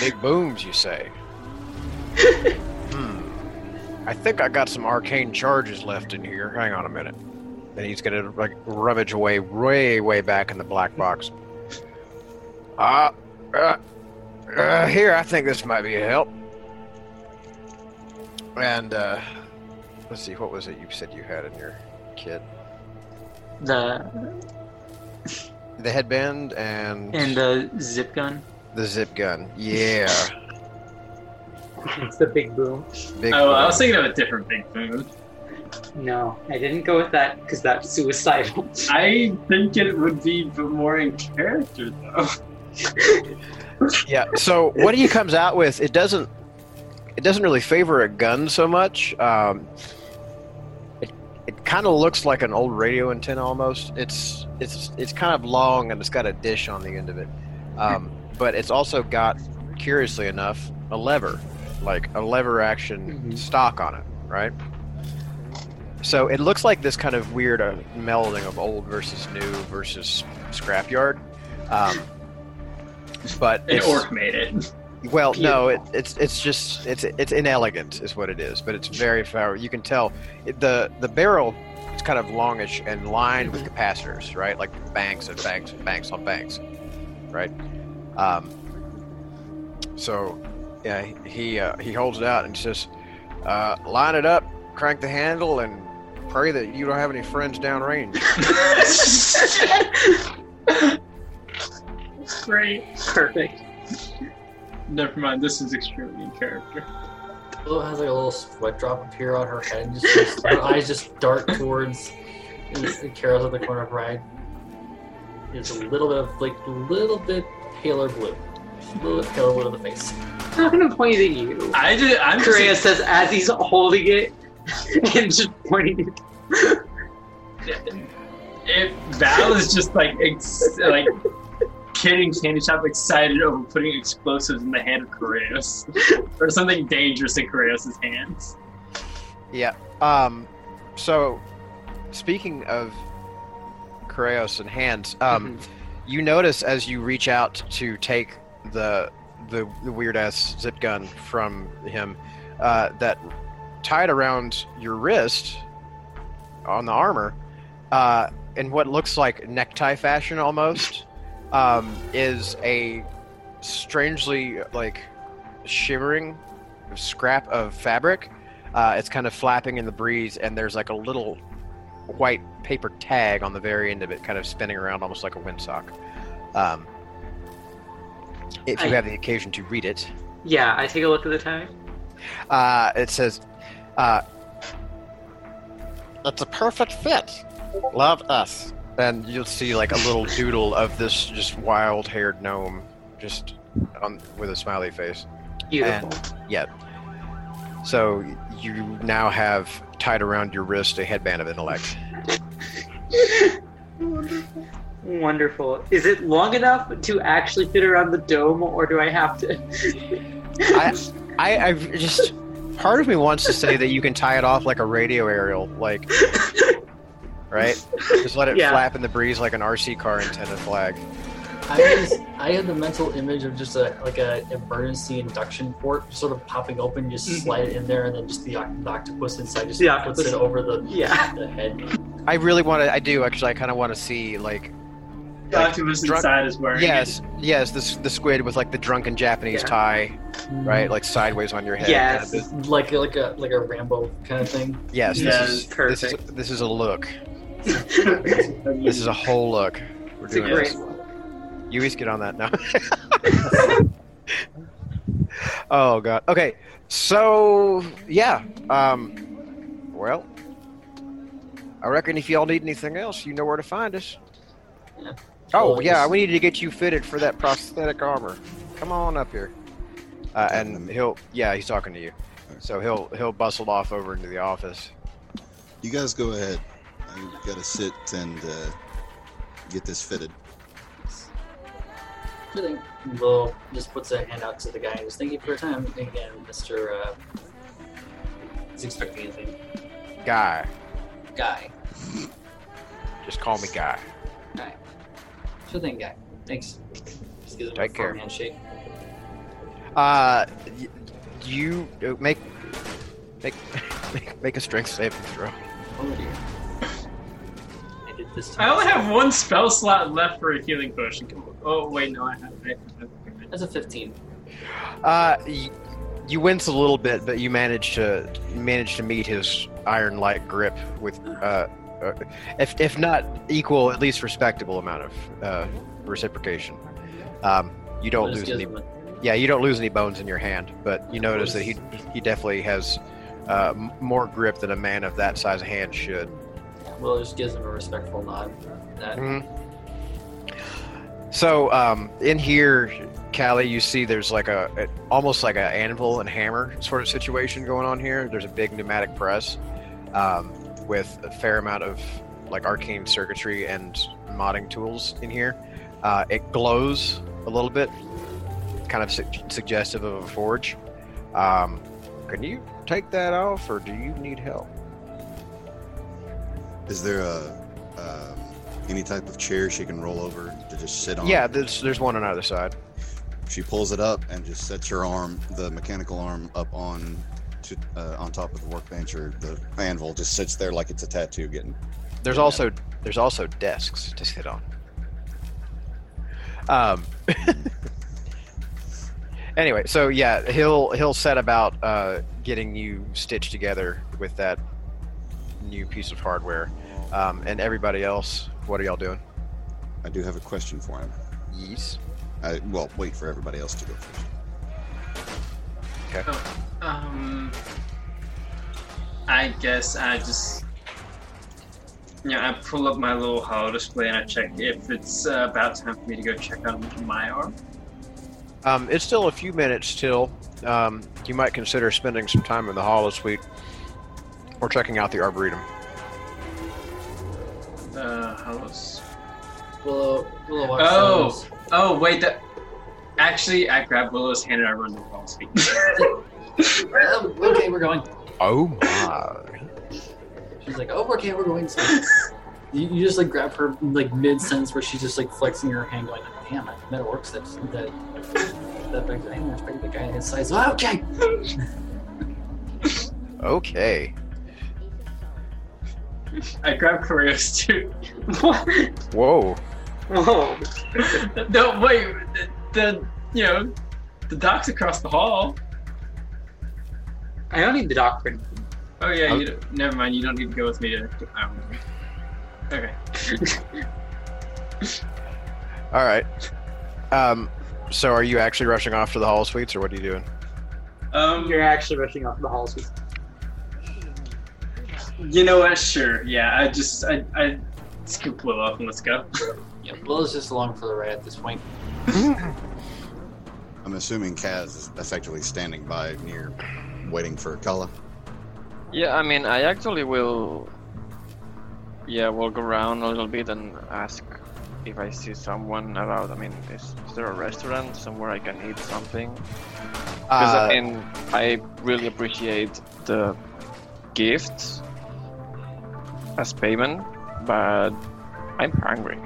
Big booms, you say? hmm. I think I got some arcane charges left in here. Hang on a minute. And he's gonna like rummage away way, way back in the black box. Ah, uh, uh, here. I think this might be a help. And uh, let's see, what was it you said you had in your kit? The The headband and and the zip gun. the zip gun. Yeah, It's the big boom. big. Oh, I was thinking of a different big boom. No, I didn't go with that because that's suicidal. I think it would be more in character though. Yeah. So what he comes out with, it doesn't, it doesn't really favor a gun so much. Um, it it kind of looks like an old radio antenna almost. It's it's it's kind of long and it's got a dish on the end of it, um, but it's also got, curiously enough, a lever, like a lever action Mhm. stock on it, right? So it looks like this kind of weird uh, melding of old versus new versus scrapyard. Um, but An it's, orc made it. well, no, it, it's it's just it's it's inelegant is what it is, but it's very far. You can tell it, the the barrel is kind of longish and lined with capacitors, right? Like banks and banks and banks on banks, right? Um, so yeah, he uh, he holds it out and says, uh, "Line it up, crank the handle, and pray that you don't have any friends downrange." Great. Perfect. Never mind. This is extremely in character. Willow has like a little sweat drop appear on her head, and just her eyes just dart towards the Carol's at the corner of her eye. It's a little bit of like a little bit paler blue, a little bit paler blue in the face. I'm not gonna point at you. I did. I'm Korea just. says as he's holding it and just pointing. It, Val is just like ex- like kidding Candy Shop excited over putting explosives in the hand of Correos. or something dangerous in Correos' hands. Yeah. Um. So, speaking of Correos and hands, um, you notice as you reach out to take the the, the weird ass zip gun from him, uh, that tied around your wrist on the armor, uh, in what looks like necktie fashion almost, um, is a strangely like shimmering scrap of fabric. Uh, it's kind of flapping in the breeze, and there's like a little white paper tag on the very end of it, kind of spinning around almost like a windsock. Um, if you I- have the occasion to read it, Yeah, I take a look at the tag. uh, it says, uh, It's a perfect fit. Love us. And you'll see like a little doodle of this just wild-haired gnome, just on with a smiley face. Beautiful. Yeah. So you now have tied around your wrist a headband of intellect. Wonderful. Wonderful. Is it long enough to actually fit around the dome, or do I have to? I, I, I just part of me wants to say that you can tie it off like a radio aerial, like right. Just let it Yeah. flap in the breeze like an RC car antenna flag. I had, I had the mental image of just a like a emergency induction port sort of popping open, just Mhm. slide it in there, and then just the, the octopus inside just The puts octopus. it over the Yeah. the head. I really want to. I do actually. I kind of want to see like The Like, octopus drunk- inside is wearing yes, yes, the the squid with like the drunken Japanese Yeah. tie, right, like sideways on your head. Yes. kind of- Like like a like a Rambo kind of thing. yes. This Yeah, is this is perfect. this is a look. It. This is a whole look. We're It's doing this. one. You each get on that now. oh god. Okay. So yeah. Um. Well. I reckon if y'all need anything else, you know where to find us. Yeah. Oh Well, yeah, just- we need to get you fitted for that prosthetic armor. Come on up here. Uh, and he'll yeah, he's talking to you. So he'll he'll bustle off over into the office. You guys go ahead. I gotta sit and uh, get this fitted. Good thing. Will just puts a hand out to the guy and just thank you for your time again, Mister. Uh, he's expecting anything. Guy. Guy. Just call me Guy. Guy. Sure thing, guy. Thanks. Just gives him Take a care. handshake. Uh, you uh, make make make, make a strength saving throw. Oh dear. I this. to I only have one spell slot left for a healing potion. Oh wait, no, I have. I have That's a 15. Uh, y- you wince a little bit, but you manage to manage to meet his iron-like grip with, uh, uh, if if not equal, at least respectable amount of uh, reciprocation. Um, you don't lose any. him Yeah, you don't lose any bones in your hand, but you notice that he he definitely has uh, m- more grip than a man of that size hand should. Will just gives him a respectful nod. That Mhm. So um, in here, Callie, you see there's like a, a almost like an anvil and hammer sort of situation going on here. There's a big pneumatic press um, with a fair amount of like arcane circuitry and modding tools in here. Uh, it glows a little bit, kind of su- suggestive of a forge. Um, can you take that off, or do you need help? Is there a um, any type of chair she can roll over to just sit on? Yeah, there's there's one on either side. She pulls it up and just sets her arm, the mechanical arm, up on to, uh, on top of the workbench or the anvil. Just sits there like it's a tattoo. Getting There's also there's also desks to sit on. Um. anyway, so yeah, he'll he'll set about uh, getting you stitched together with that new piece of hardware, um, and everybody else. What are y'all doing? I do have a question for him. Yes. I, well, wait for everybody else to go first. Okay. Um, I guess I just, you know, I pull up my little holo display and I check if it's uh, about time for me to go check on my arm. Um, it's still a few minutes till um, you might consider spending some time in the Holo Suite. We're checking out the arboretum. Uh, Hollows. Willow, Willow walks Oh. down. Oh, wait, that. Actually, I grab Willow's hand and I run to Wall Street. Oh, okay, we're going. Oh my. She's like, oh, okay, we're going. So you, you just like grab her like mid sentence where she's just like flexing her hand, going, damn, I bet it works. That that that big guy, I expect the guy his size. Oh, okay. Okay. I grab Corios too. What? Whoa. Whoa. no, wait. The, the you know the dock's across the hall. I don't need the doc for anything. Oh yeah, Oh. you don't, never mind. You don't need to go with me to. I. Okay. All right. Um, so are you actually rushing off to the hall suites, or what are you doing? Um, You're actually rushing off to the hall with- you know what? Sure. Yeah. I just I I scoop Willow up and let's go. Yeah, Willow's just along for the ride at this point. I'm assuming Kaz is effectively standing by near, waiting for Kala. Yeah, I mean, I actually will. Yeah, walk around a little bit and ask if I see someone about. I mean, is, is there a restaurant somewhere I can eat something? Because Uh, I mean, I really appreciate the gifts as payment, but I'm hungry.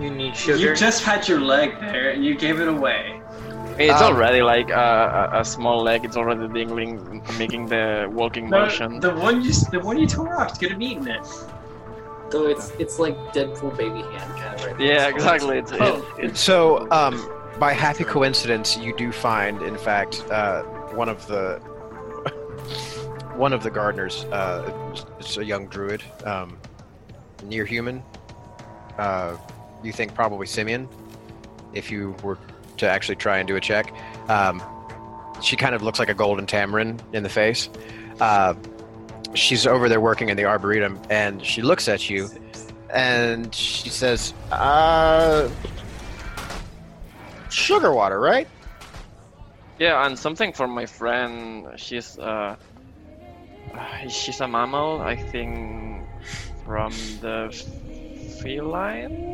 You need sugar. You just had your leg there and you gave it away. It's Um, already like a, a, a small leg. It's already dingling, making the walking No, motion. the one you the one you tore off could have eaten it. Though it's it's like Deadpool baby hand kind of right. there. Yeah, So exactly. It's, Oh. it, it's So, um, by happy coincidence, you do find, in fact, uh, one of the one of the gardeners. Uh, it's a young druid, um, near human. Uh, you think probably simian, if you were to actually try and do a check. Um, she kind of looks like a golden tamarin in the face. Uh, she's over there working in the arboretum, and she looks at you, and she says, "Uh." sugar water, right? Yeah, and something for my friend. She's uh, Uh, she's a mammal, I think, from the feline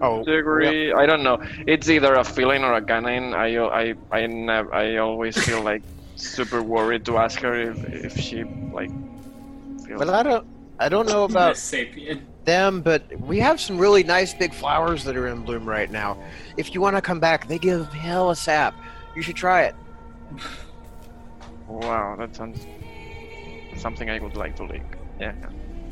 Oh, category. I don't know. It's either a feline or a canine. I I I nev- I always feel like super worried to ask her if, if she like. Feels But I don't, I don't know about Miss Sapien. them, but we have some really nice big flowers that are in bloom right now. If you want to come back, they give hell a sap. You should try it. Wow, that sounds something I would like to lick. Yeah.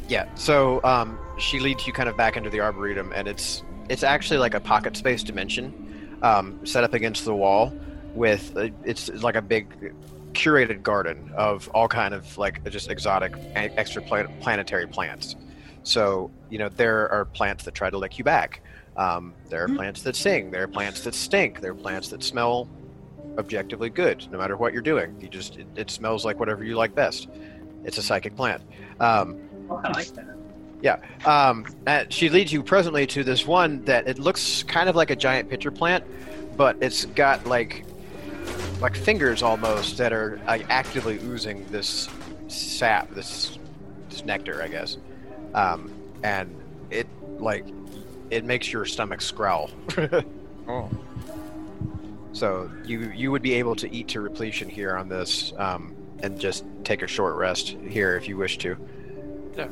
Yeah. So um, she leads you kind of back into the arboretum, and it's it's actually like a pocket space dimension, um, set up against the wall, with uh, it's like a big curated garden of all kind of like just exotic e- extraplanetary plants. So you know there are plants that try to lick you back. Um, there are plants that sing. There are plants that stink. There are plants that smell objectively good, no matter what you're doing. You just it, it smells like whatever you like best. It's a psychic plant. Um, Oh, I like that. Yeah. Um, and she leads you presently to this one that it looks kind of like a giant pitcher plant, but it's got like like fingers almost that are like, actively oozing this sap, this, this nectar, I guess. Um, and it like it makes your stomach growl. Oh. So you you would be able to eat to repletion here on this, um, and just take a short rest here if you wish to. Yeah.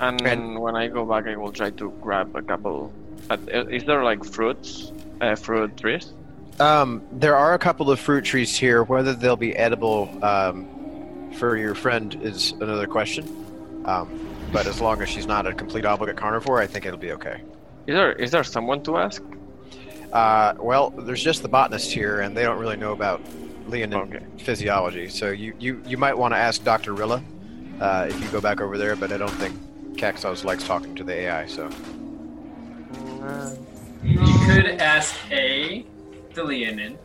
And, And- when I go back, I will try to grab a couple. Uh, is there like fruits, uh, fruit trees? Um, there are a couple of fruit trees here. Whether they'll be edible um, for your friend is another question. Um, but as long as she's not a complete obligate carnivore, I think it'll be okay. Is there is there someone to ask? Uh, well, there's just the botanist here, and they don't really know about leonine Okay. physiology. So you, you, you might want to ask Dr. Rilla uh, if you go back over there, but I don't think Caxos likes talking to the AI, so. You could ask A, the Leonin,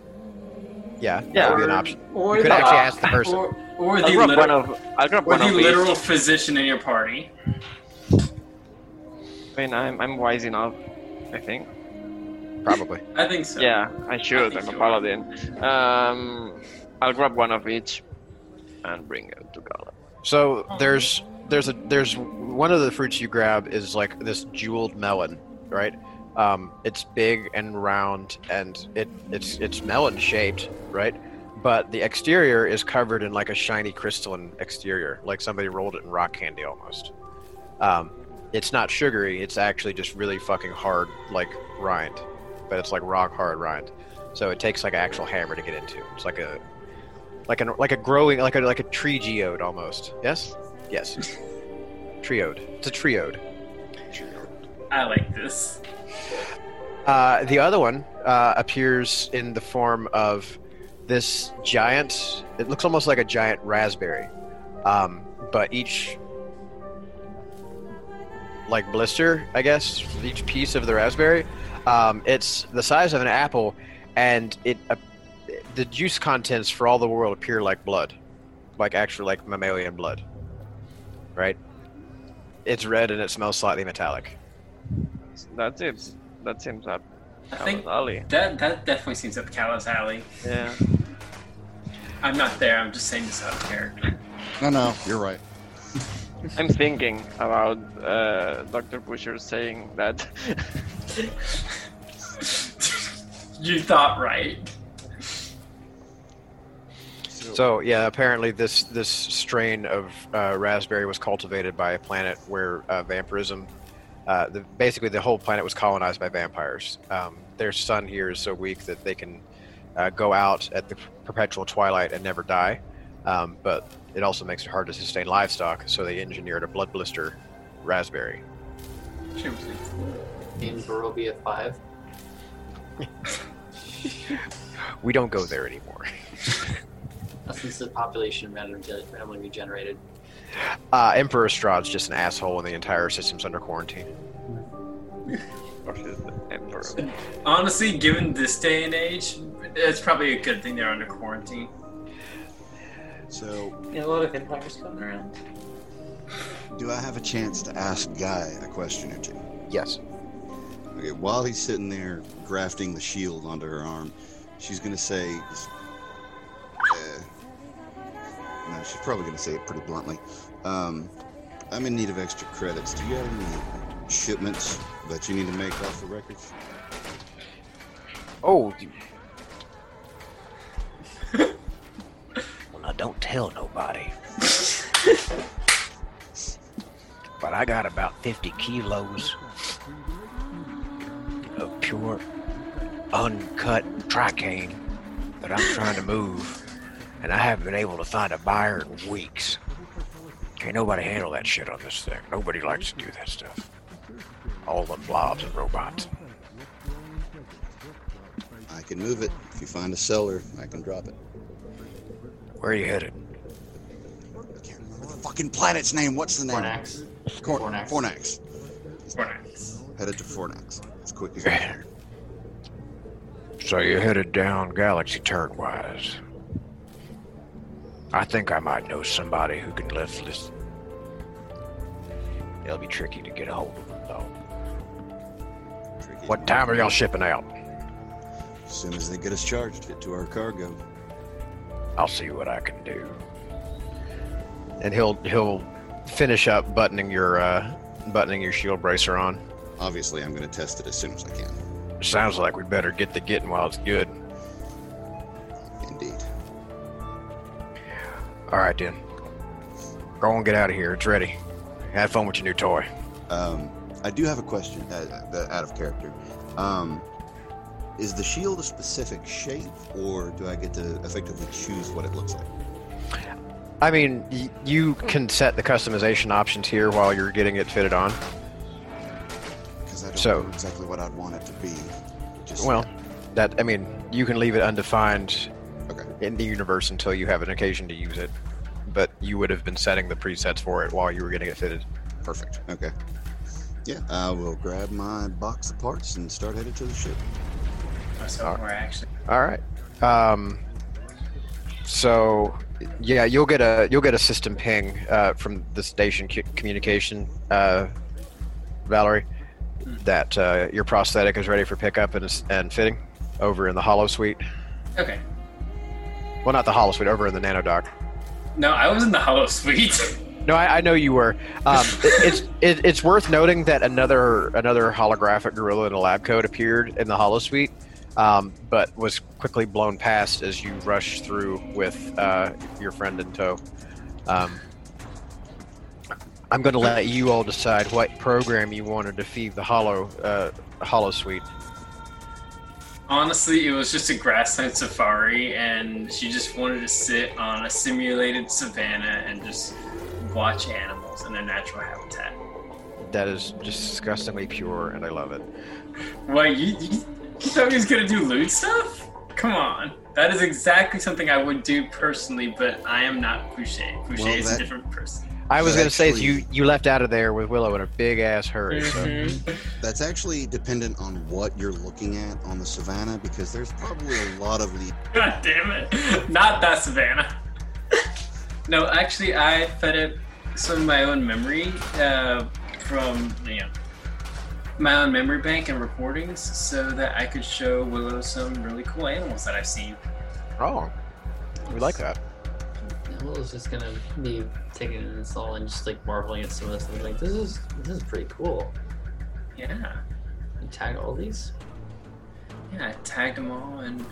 Yeah, Yeah. that would be an option. or You could the, actually ask the person. or, or the, grab liter- one of. I'll grab or the literal each. physician in your party. I mean, I'm I'm wise enough. I think. Probably. I think so. Yeah, I should. think I'm a paladin. Um, I'll grab one of each. and bring it to Kala. So there's there's a there's one of the fruits you grab is like this jeweled melon, right? Um, it's big and round, and it it's it's melon shaped, right? But the exterior is covered in like a shiny crystalline exterior, like somebody rolled it in rock candy almost. Um, it's not sugary; it's actually just really fucking hard, like rind, but it's like rock hard rind. So it takes like an actual hammer to get into. It's like a like a like a growing like a like a tree geode almost. Yes, yes. Triode. It's a triode. I like this. Uh, the other one uh, appears in the form of this giant. It looks almost like a giant raspberry, um, but each like blister, I guess, each piece of the raspberry, um, it's the size of an apple, and it uh, the juice contents for all the world appear like blood, like actual like mammalian blood, right? It's red and it smells slightly metallic. That seems that seems up I think alley. that that definitely seems up Kala's Alley. Yeah. I'm not there. I'm just saying this out of character. No, no, you're right. I'm thinking about uh, Dr. Busher saying that you thought right. So yeah, apparently this this strain of uh, raspberry was cultivated by a planet where uh, vampirism, uh, the, basically the whole planet was colonized by vampires. Um, their sun here is so weak that they can uh, go out at the perpetual twilight and never die. Um, but it also makes it hard to sustain livestock, so they engineered a blood blister raspberry. In Barovia 5. We don't go there anymore. Since the population randomly randomly regenerated. Uh, Emperor Strahd's just an asshole, and the entire system's under quarantine. Or is the Emperor. Honestly, given this day and age, it's probably a good thing they're under quarantine. So, Yeah, a lot of empires coming around. do I have a chance to ask Guy a question or two? Yes. Okay, while he's sitting there grafting the shield onto her arm, she's gonna say, uh, no, she's probably gonna say it pretty bluntly. Um, I'm in need of extra credits. Do you have any shipments that you need to make off the records? Oh. you- well, now don't tell nobody. but I got about 50 kilos of pure, uncut tricane that I'm trying to move, and I haven't been able to find a buyer in weeks. Can't nobody handle that shit on this thing. Nobody likes to do that stuff. All the blobs and robots. I can move it. If you find a seller, I can drop it. Where are you headed? I can't remember the fucking planet's name. What's the name? Fornax. Cor- Fornax. Fornax. Fornax. Headed to Fornax as quick as can. So you're headed down Galaxy Turnwise. I think I might know somebody who can lift this. It'll be tricky to get a hold of them, though. Tricky. What time are y'all shipping out? As soon as they get us charged, get to our cargo. I'll see what I can do. And he'll he'll finish up buttoning your uh, buttoning your shield bracer on. Obviously, I'm going to test it as soon as I can. Sounds like we better get the getting while it's good. Indeed. All right then. Go on, get out of here. It's ready. Have fun with your new toy. Um, I do have a question uh, out of character. Um, is the shield a specific shape, or do I get to effectively choose what it looks like? I mean, y- you can set the customization options here while you're getting it fitted on. Because I don't So- know exactly what I'd want it to be. Just Well, that I mean, you can leave it undefined Okay. in the universe until you have an occasion to use it. But you would have been setting the presets for it while you were getting it fitted. perfect. Okay. Yeah, I will grab my box of parts and start headed to the ship. So we're actually. All right. Um, so yeah, you'll get a you'll get a system ping uh, from the station cu- communication, uh, Valerie, that uh, your prosthetic is ready for pickup and, and fitting over in the Holo Suite. Okay. Well, not the Holo Suite, over in the Nano Dock. No, I was in the Holo Suite. No, I, I know you were. Um, it, it's it, it's worth noting that another another holographic gorilla in a lab coat appeared in the Hollow Suite, um, but was quickly blown past as you rushed through with uh, your friend in tow. Um, I'm going to let you all decide what program you wanted to feed the Holo uh, Holo Suite. Honestly, it was just a grassland safari, and she just wanted to sit on a simulated savannah and just watch animals in their natural habitat. That is just disgustingly pure, and I love it. Wait, you, you, you thought he was gonna do lewd stuff? Come on. That is exactly something I would do personally, but I am not Boucher. Boucher Well, is that- a different person. I was going to say you you left out of there with Willow in a big ass hurry. So. Mhm. That's actually dependent on what you're looking at on the savannah because there's probably a lot of the God damn it. Not that Savannah. no, actually, I fed it some of my own memory uh, from, you know, my own memory bank and recordings so that I could show Willow some really cool animals that I've seen. Oh, we like that. Willow's just gonna be taking in all and just like marveling at some of this and like this is this is pretty cool. Yeah. You tag all these? Yeah, I tagged them all and.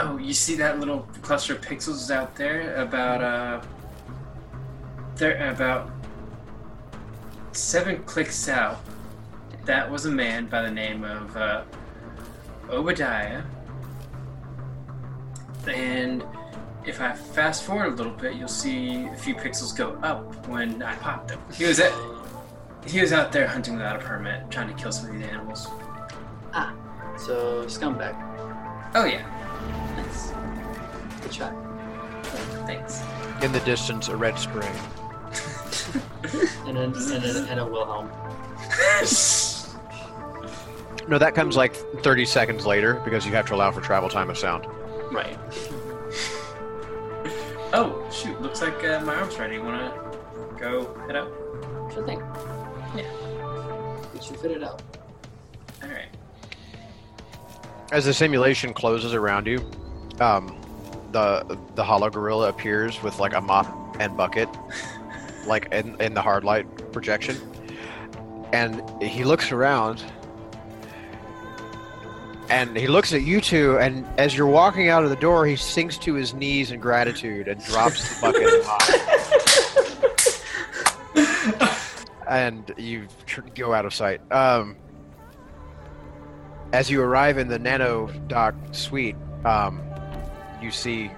Oh, you see that little cluster of pixels out there? About, uh. They're about seven clicks out. That was a man by the name of, uh. Obadiah. And if I fast forward a little bit, you'll see a few pixels go up when I popped them. He was at. He was out there hunting without a permit, trying to kill some of these animals. Ah, so scumbag. Oh yeah, Nice. Good shot. thanks. In the distance, a red string. And then and, a, and a Wilhelm. No, that comes like 30 seconds later because you have to allow for travel time of sound. Right. oh shoot! Looks like uh, my arm's ready. You wanna go head up? Sure thing. Yeah. Get should fit it out. All right. As the simulation closes around you, um, the the holo gorilla appears with like a mop and bucket, like in in the hard light projection, and he looks around. And he looks at you two, and as you're walking out of the door, he sinks to his knees in gratitude and drops the bucket and mop. and you go out of sight. Um, as you arrive in the nano dock suite, um, you see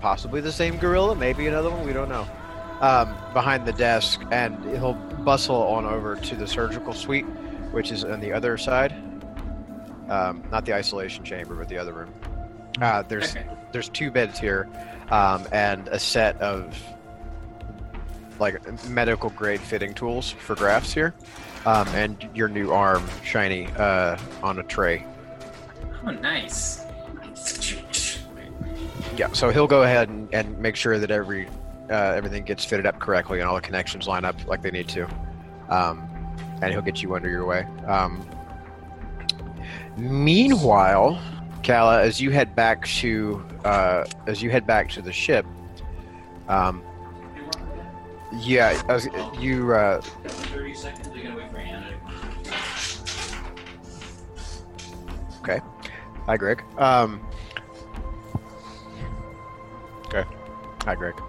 possibly the same gorilla, maybe another one, we don't know, um, behind the desk, and he'll bustle on over to the surgical suite, which is on the other side. Um, not the isolation chamber, but the other room. Uh, there's Okay. there's two beds here, um, and a set of like medical grade fitting tools for grafts here, um, and your new arm shiny uh, on a tray. Oh, nice. Yeah, so he'll go ahead and, and make sure that every uh, everything gets fitted up correctly and all the connections line up like they need to, um, and he'll get you under your way. Um, meanwhile, Kala, as you head back to uh, as you head back to the ship, um, yeah, as you uh, Thirty seconds. They're gonna wait for Anna. Hi, Greg. Um, okay. Hi, Greg.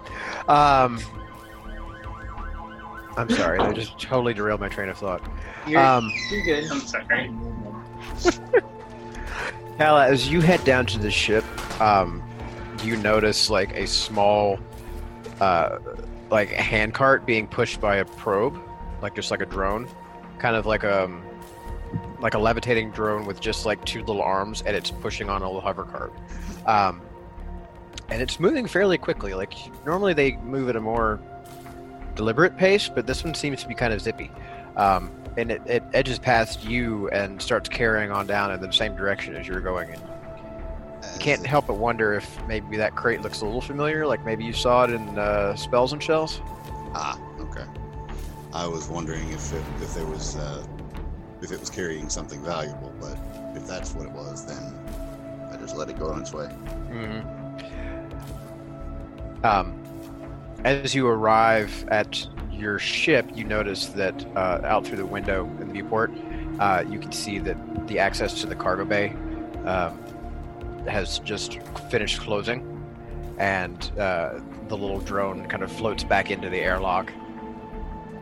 Um, I'm sorry. I just totally derailed my train of thought. You're, Um, you're good. I'm sorry. Kala, as you head down to the ship, um, you notice like a small, uh, like hand cart being pushed by a probe, like just like a drone, kind of like a like a levitating drone with just like two little arms, and it's pushing on a little hover cart. Um, and it's moving fairly quickly. Like normally they move at a more deliberate pace, but this one seems to be kind of zippy. Um, and it, it edges past you and starts carrying on down in the same direction as you're going. And you can't help but wonder if maybe that crate looks a little familiar, like maybe you saw it in uh, Spells and Shells. Ah, okay. I was wondering if it, if there was uh, if it was carrying something valuable, but if that's what it was, then I just let it go on its way. Mm-hmm. Um, as you arrive at your ship, you notice that uh, out through the window in the viewport, uh, you can see that the access to the cargo bay um, has just finished closing, and uh, the little drone kind of floats back into the airlock.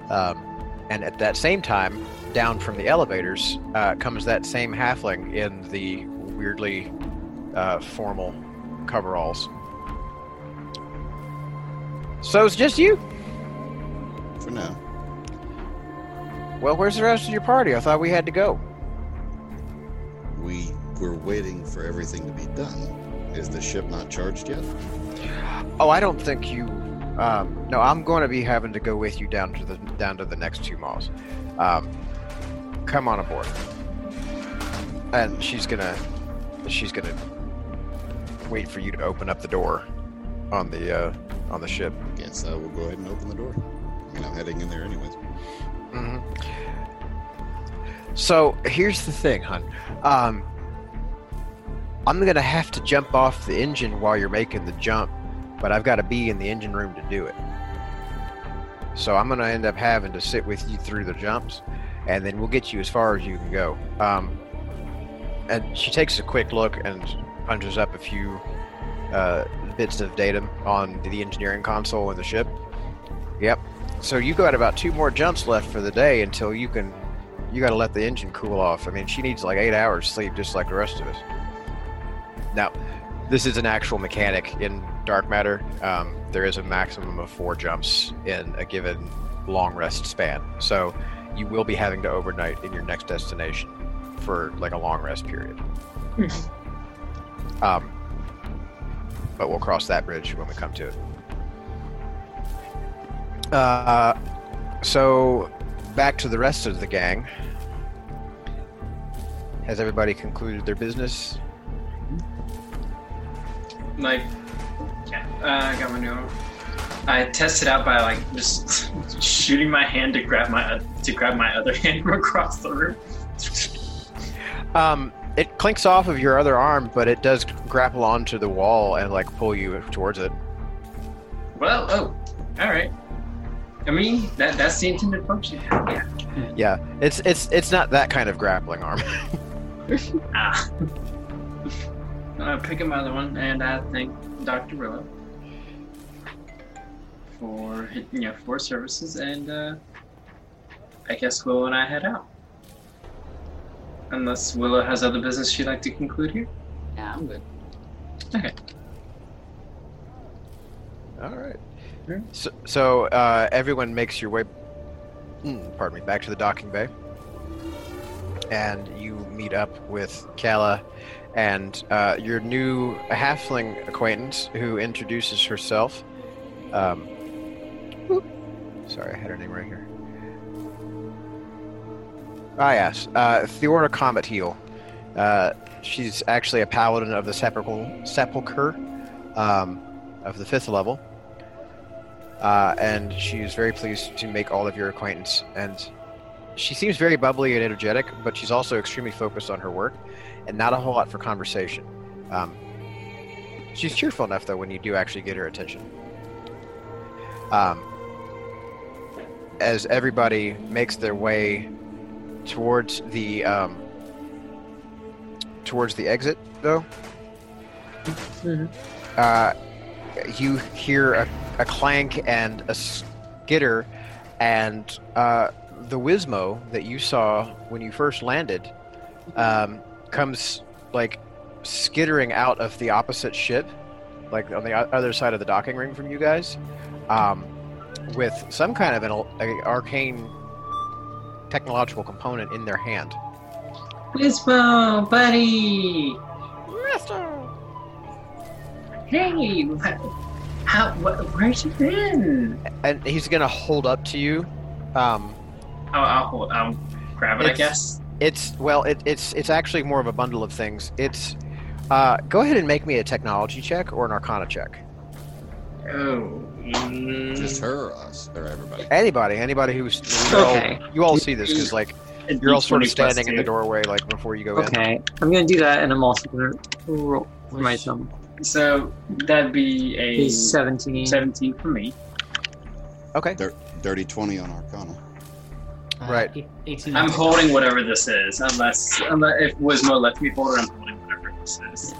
Um, and at that same time, down from the elevators uh, comes that same halfling in the weirdly uh, formal coveralls. So it's just you? For now. Well, where's the rest of your party? I thought we had to go. We were waiting for everything to be done. Is the ship not charged yet? Oh, I don't think you. Um, no, I'm going to be having to go with you down to the down to the next two miles. Um, come on aboard. And she's gonna she's gonna wait for you to open up the door on the uh, on the ship. Guess I will go ahead and open the door. Mean, I'm heading in there anyways. hmm So here's the thing, hon. Um, I'm gonna have to jump off the engine while you're making the jump, but I've got to be in the engine room to do it. So I'm gonna end up having to sit with you through the jumps, and then we'll get you as far as you can go. Um, and she takes a quick look and punches up a few uh, bits of data on the engineering console in the ship. Yep. So you got about two more jumps left for the day until you can. You got to let the engine cool off. I mean, she needs like eight hours sleep, just like the rest of us. Now, this is an actual mechanic in dark matter. Um, there is a maximum of four jumps in a given long rest span. So you will be having to overnight in your next destination for like a long rest period. um, but we'll cross that bridge when we come to it. Uh, so back to the rest of the gang. Has everybody concluded their business? Like, yeah, uh, I got my new one. I tested out by like just shooting my hand to grab my to grab my other hand from across the room. Um, it clinks off of your other arm, but it does grapple onto the wall and like pull you towards it. Well, oh, all right. I mean, that that's the intended function. Yeah. Yeah, it's it's it's not that kind of grappling arm. Ah. I pick up my other one, and I thank Dr. Willow for you know for services, and uh, I guess Willow and I head out. Unless Willow has other business she'd like to conclude here. Yeah, I'm good. Okay. All right. So, so uh, everyone makes your way, mm, pardon me, back to the docking bay, and you meet up with Kala and uh, your new halfling acquaintance who introduces herself. Um, sorry, I had her name right here. Ah, yes, uh, Theora Comet Heel. Uh, she's actually a paladin of the sepulchre, sepulchre um, of the fifth level uh, and she's very pleased to make all of your acquaintance. And she seems very bubbly and energetic, but she's also extremely focused on her work, and not a whole lot for conversation. Um, she's cheerful enough, though, when you do actually get her attention. Um, as everybody makes their way towards the um, towards the exit, though, uh, you hear a, a clank and a skitter, and uh, the Wismo that you saw when you first landed um, comes like skittering out of the opposite ship, like on the other side of the docking ring from you guys, um, with some kind of an al- a arcane technological component in their hand. Wismo, buddy. Hey, wh- how? Wh- where's you been? And he's gonna hold up to you. Um, I'll, I'll, hold- I'll grab it. I guess. It's well, it, it's it's actually more of a bundle of things. It's uh, go ahead and make me a technology check or an Arcana check. Oh. mm, Just her or us or everybody? Anybody, anybody who's you all, Okay. you all see this because like a you're all sort of standing in the doorway like before you go in. Okay, I'm gonna do that, and I'm also gonna roll for my thumb. So that'd be a A 17. 17 for me. Okay. Dirty 20 on Arcana. Uh, Right. eight- 18. I'm holding whatever this is, unless, unless if Wismo lets me hold it, I'm holding whatever this is.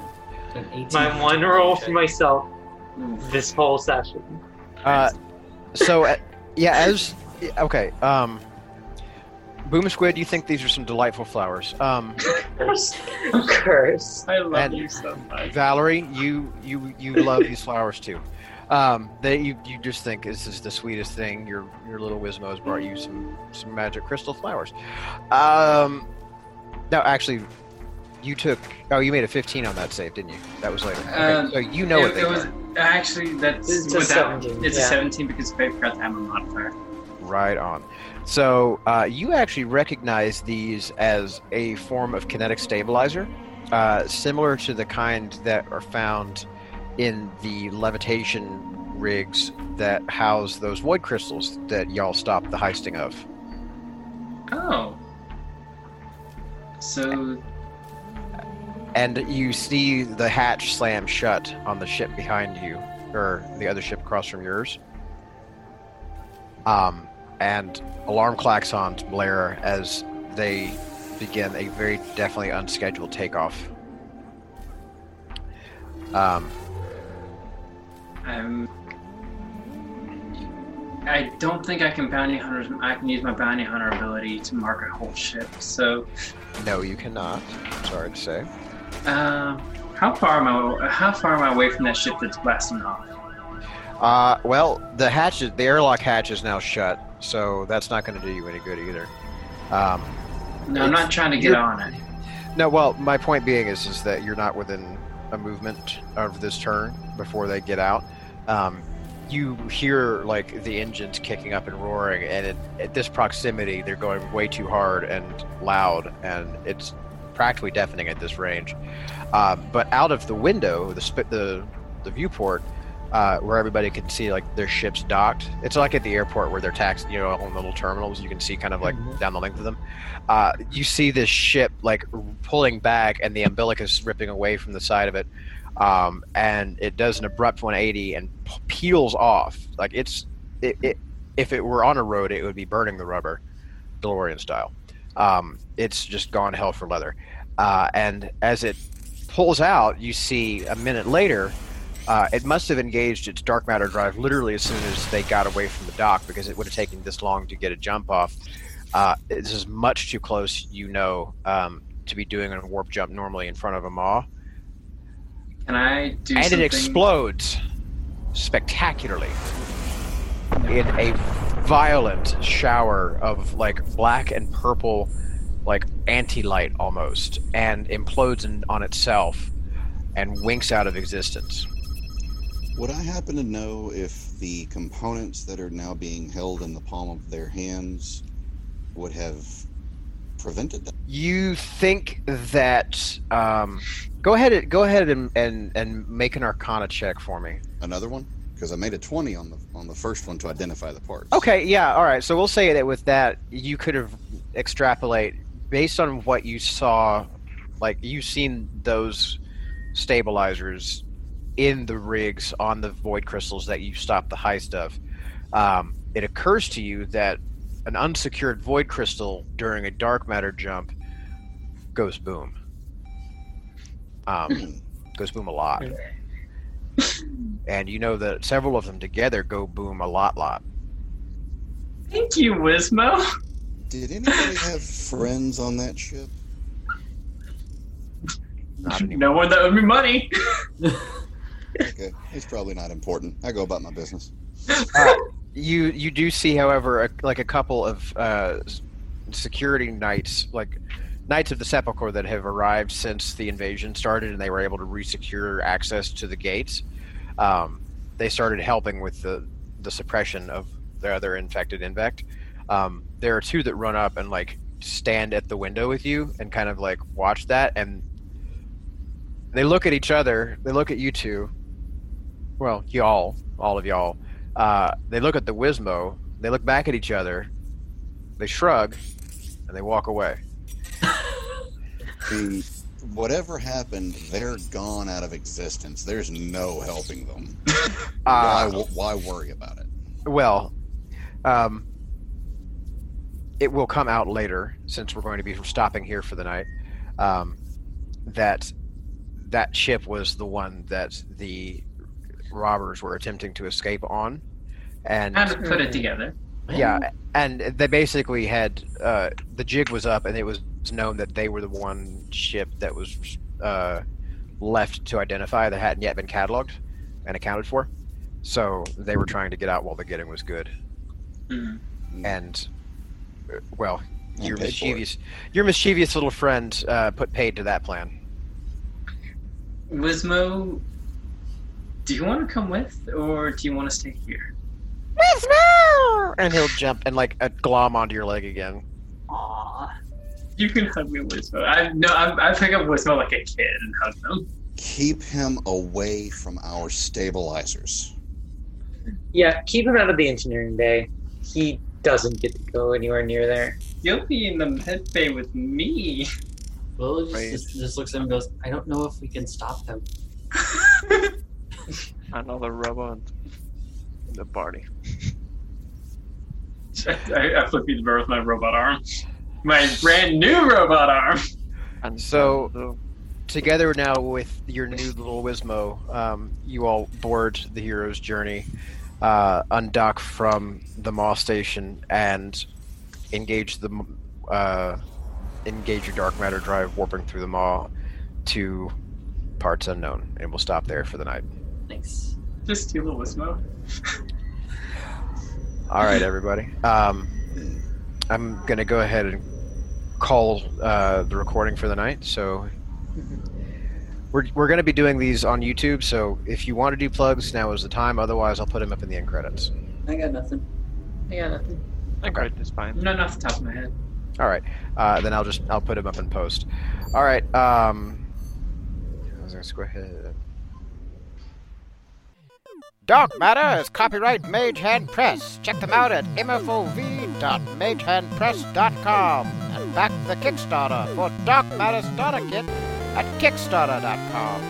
An 18. My one roll for myself this whole session. Uh, so, uh, yeah, as okay, um, Boom Squid, you think these are some delightful flowers? Um, Of course. I love And- you so much. Valerie, you you you love these flowers too. Um, they you, you just think this is the sweetest thing. Your your little Wismo has brought you some some magic crystal flowers. Um, no, actually, you took oh you made a 15 on that save, didn't you? That was later. Okay, Um, so you know it, what they it was are. actually that's It's a without, 17, It's yeah. a 17 because I forgot to have a modifier. Right on. So uh, you actually recognize these as a form of kinetic stabilizer, uh, similar to the kind that are found in the levitation rigs that house those void crystals that y'all stopped the heisting of. Oh. So And you see the hatch slam shut on the ship behind you, or the other ship across from yours. Um, and alarm klaxons blare as they begin a very definitely unscheduled takeoff. Um, I'm. I don't think I can bounty hunters. I can use my bounty hunter ability to mark a whole ship. So, no, you cannot. Sorry to say. uh, how far am I? How far am I away from that ship that's blasting off? Uh, well, the hatch, is, the airlock hatch is now shut, so that's not going to do you any good either. Um, No, I'm not trying to get on it. No, well, my point being is, is that you're not within a movement of this turn before they get out. Um, you hear like the engines kicking up and roaring, and it, at this proximity, they're going way too hard and loud, and it's practically deafening at this range. Uh, but out of the window, the the the viewport, uh, where everybody can see like their ships docked. It's like at the airport where they're taxed, you know, on the little terminals. You can see kind of like Mhm. down the length of them. Uh, you see this ship like pulling back, and the umbilicus ripping away from the side of it, um, and it does an abrupt 180 and p- peels off. Like it's it, it if it were on a road, it would be burning the rubber, DeLorean style. Um, it's just gone hell for leather. Uh, and as it pulls out, you see a minute later, uh, it must have engaged its dark matter drive literally as soon as they got away from the dock because it would have taken this long to get a jump off. Uh, this is much too close, you know, um, to be doing a warp jump normally in front of a maw. Can I do and something? it explodes spectacularly in a violent shower of like black and purple like anti-light almost and implodes in, on itself and winks out of existence Would I happen to know if the components that are now being held in the palm of their hands would have prevented that? you think that um, go ahead go ahead and, and and make an arcana check for me Another one? Because I made a 20 on the on the first one to identify the parts. Okay, yeah, all right. So we'll say that with that, you could have extrapolate based on what you saw, like you've seen those stabilizers in the rigs on the void crystals that you stopped the heist of. Um, it occurs to you that an unsecured void crystal during a dark matter jump goes boom. Um, goes boom a lot. And you know that several of them together go boom a lot, lot. Thank you, Wismo. Did anybody have friends on that ship? Not no one that owed me money. Okay, it's probably not important. I go about my business. You you do see, however, a, like a couple of uh, security knights, like knights of the Sepulchre, that have arrived since the invasion started, and they were able to resecure access to the gates. Um, they started helping with the the suppression of the other infected invect. Um, there are two that run up and like stand at the window with you and kind of like watch that, and they look at each other. They look at you two. Well, y'all, all of y'all. Uh, they look at the Wismo, they look back at each other, they shrug, and they walk away. The, whatever happened, they're gone out of existence. There's no helping them. Uh, why, why worry about it? well, Um, it will come out later since we're going to be stopping here for the night. Um, that that ship was the one that the robbers were attempting to escape on, and How to put it together? yeah, and they basically had uh, the jig was up, and it was known that they were the one ship that was uh, left to identify that hadn't yet been cataloged and accounted for. So they were trying to get out while the getting was good. Hmm. And uh, well, And your paid for it. mischievous, your mischievous little friend uh, put paid to that plan. Wismo, do you want to come with, or do you want to stay here? And he'll jump and like uh, glom onto your leg again. Aw. You can hug me, Wismo. I no, I, I pick up Wismo like a kid and hug him. Keep him away from our stabilizers. Yeah, keep him out of the engineering bay. He doesn't get to go anywhere near there. You'll be in the med bay with me. Will just, Right. just, just looks at him and goes, I don't know if we can stop them. Another robot in the party. I, I flip you the bird with my robot arm. My brand new robot arm. And So- so together now with your new little Wismo, um, you all board the hero's journey, uh, undock from the Maw station, and engage the uh, engage your dark matter drive, warping through the Maw to parts unknown, and we'll stop there for the night. Thanks. Just steal a Wismo. All right, everybody. Um, I'm gonna go ahead and call uh, the recording for the night. So we're we're gonna be doing these on YouTube. So if you want to do plugs, now is the time. Otherwise, I'll put them up in the end credits. I got nothing. I got nothing. okay, it's fine. Not off the top of my head. All right. Uh, then I'll just I'll put them up in post. All right. Um, let's go ahead. Dark Matter is copyright Mage Hand Press. Check them out at mfov.magehandpress.com and back the Kickstarter for Dark Matter Starter Kit at kickstarter.com.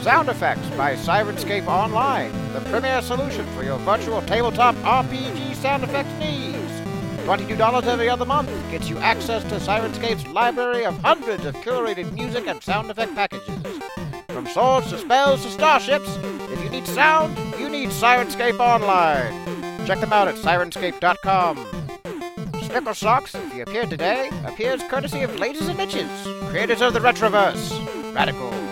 Sound effects by Syrinscape Online, the premier solution for your virtual tabletop RPG sound effects needs. $22 every other month gets you access to Syrinscape's library of hundreds of curated music and sound effect packages. From swords to spells to starships, if you need sound, you need Syrinscape Online. Check them out at syrinscape.com. Snickle Socks, if you appeared today, appears courtesy of Ladies and Mitches, creators of the Retroverse. Radical.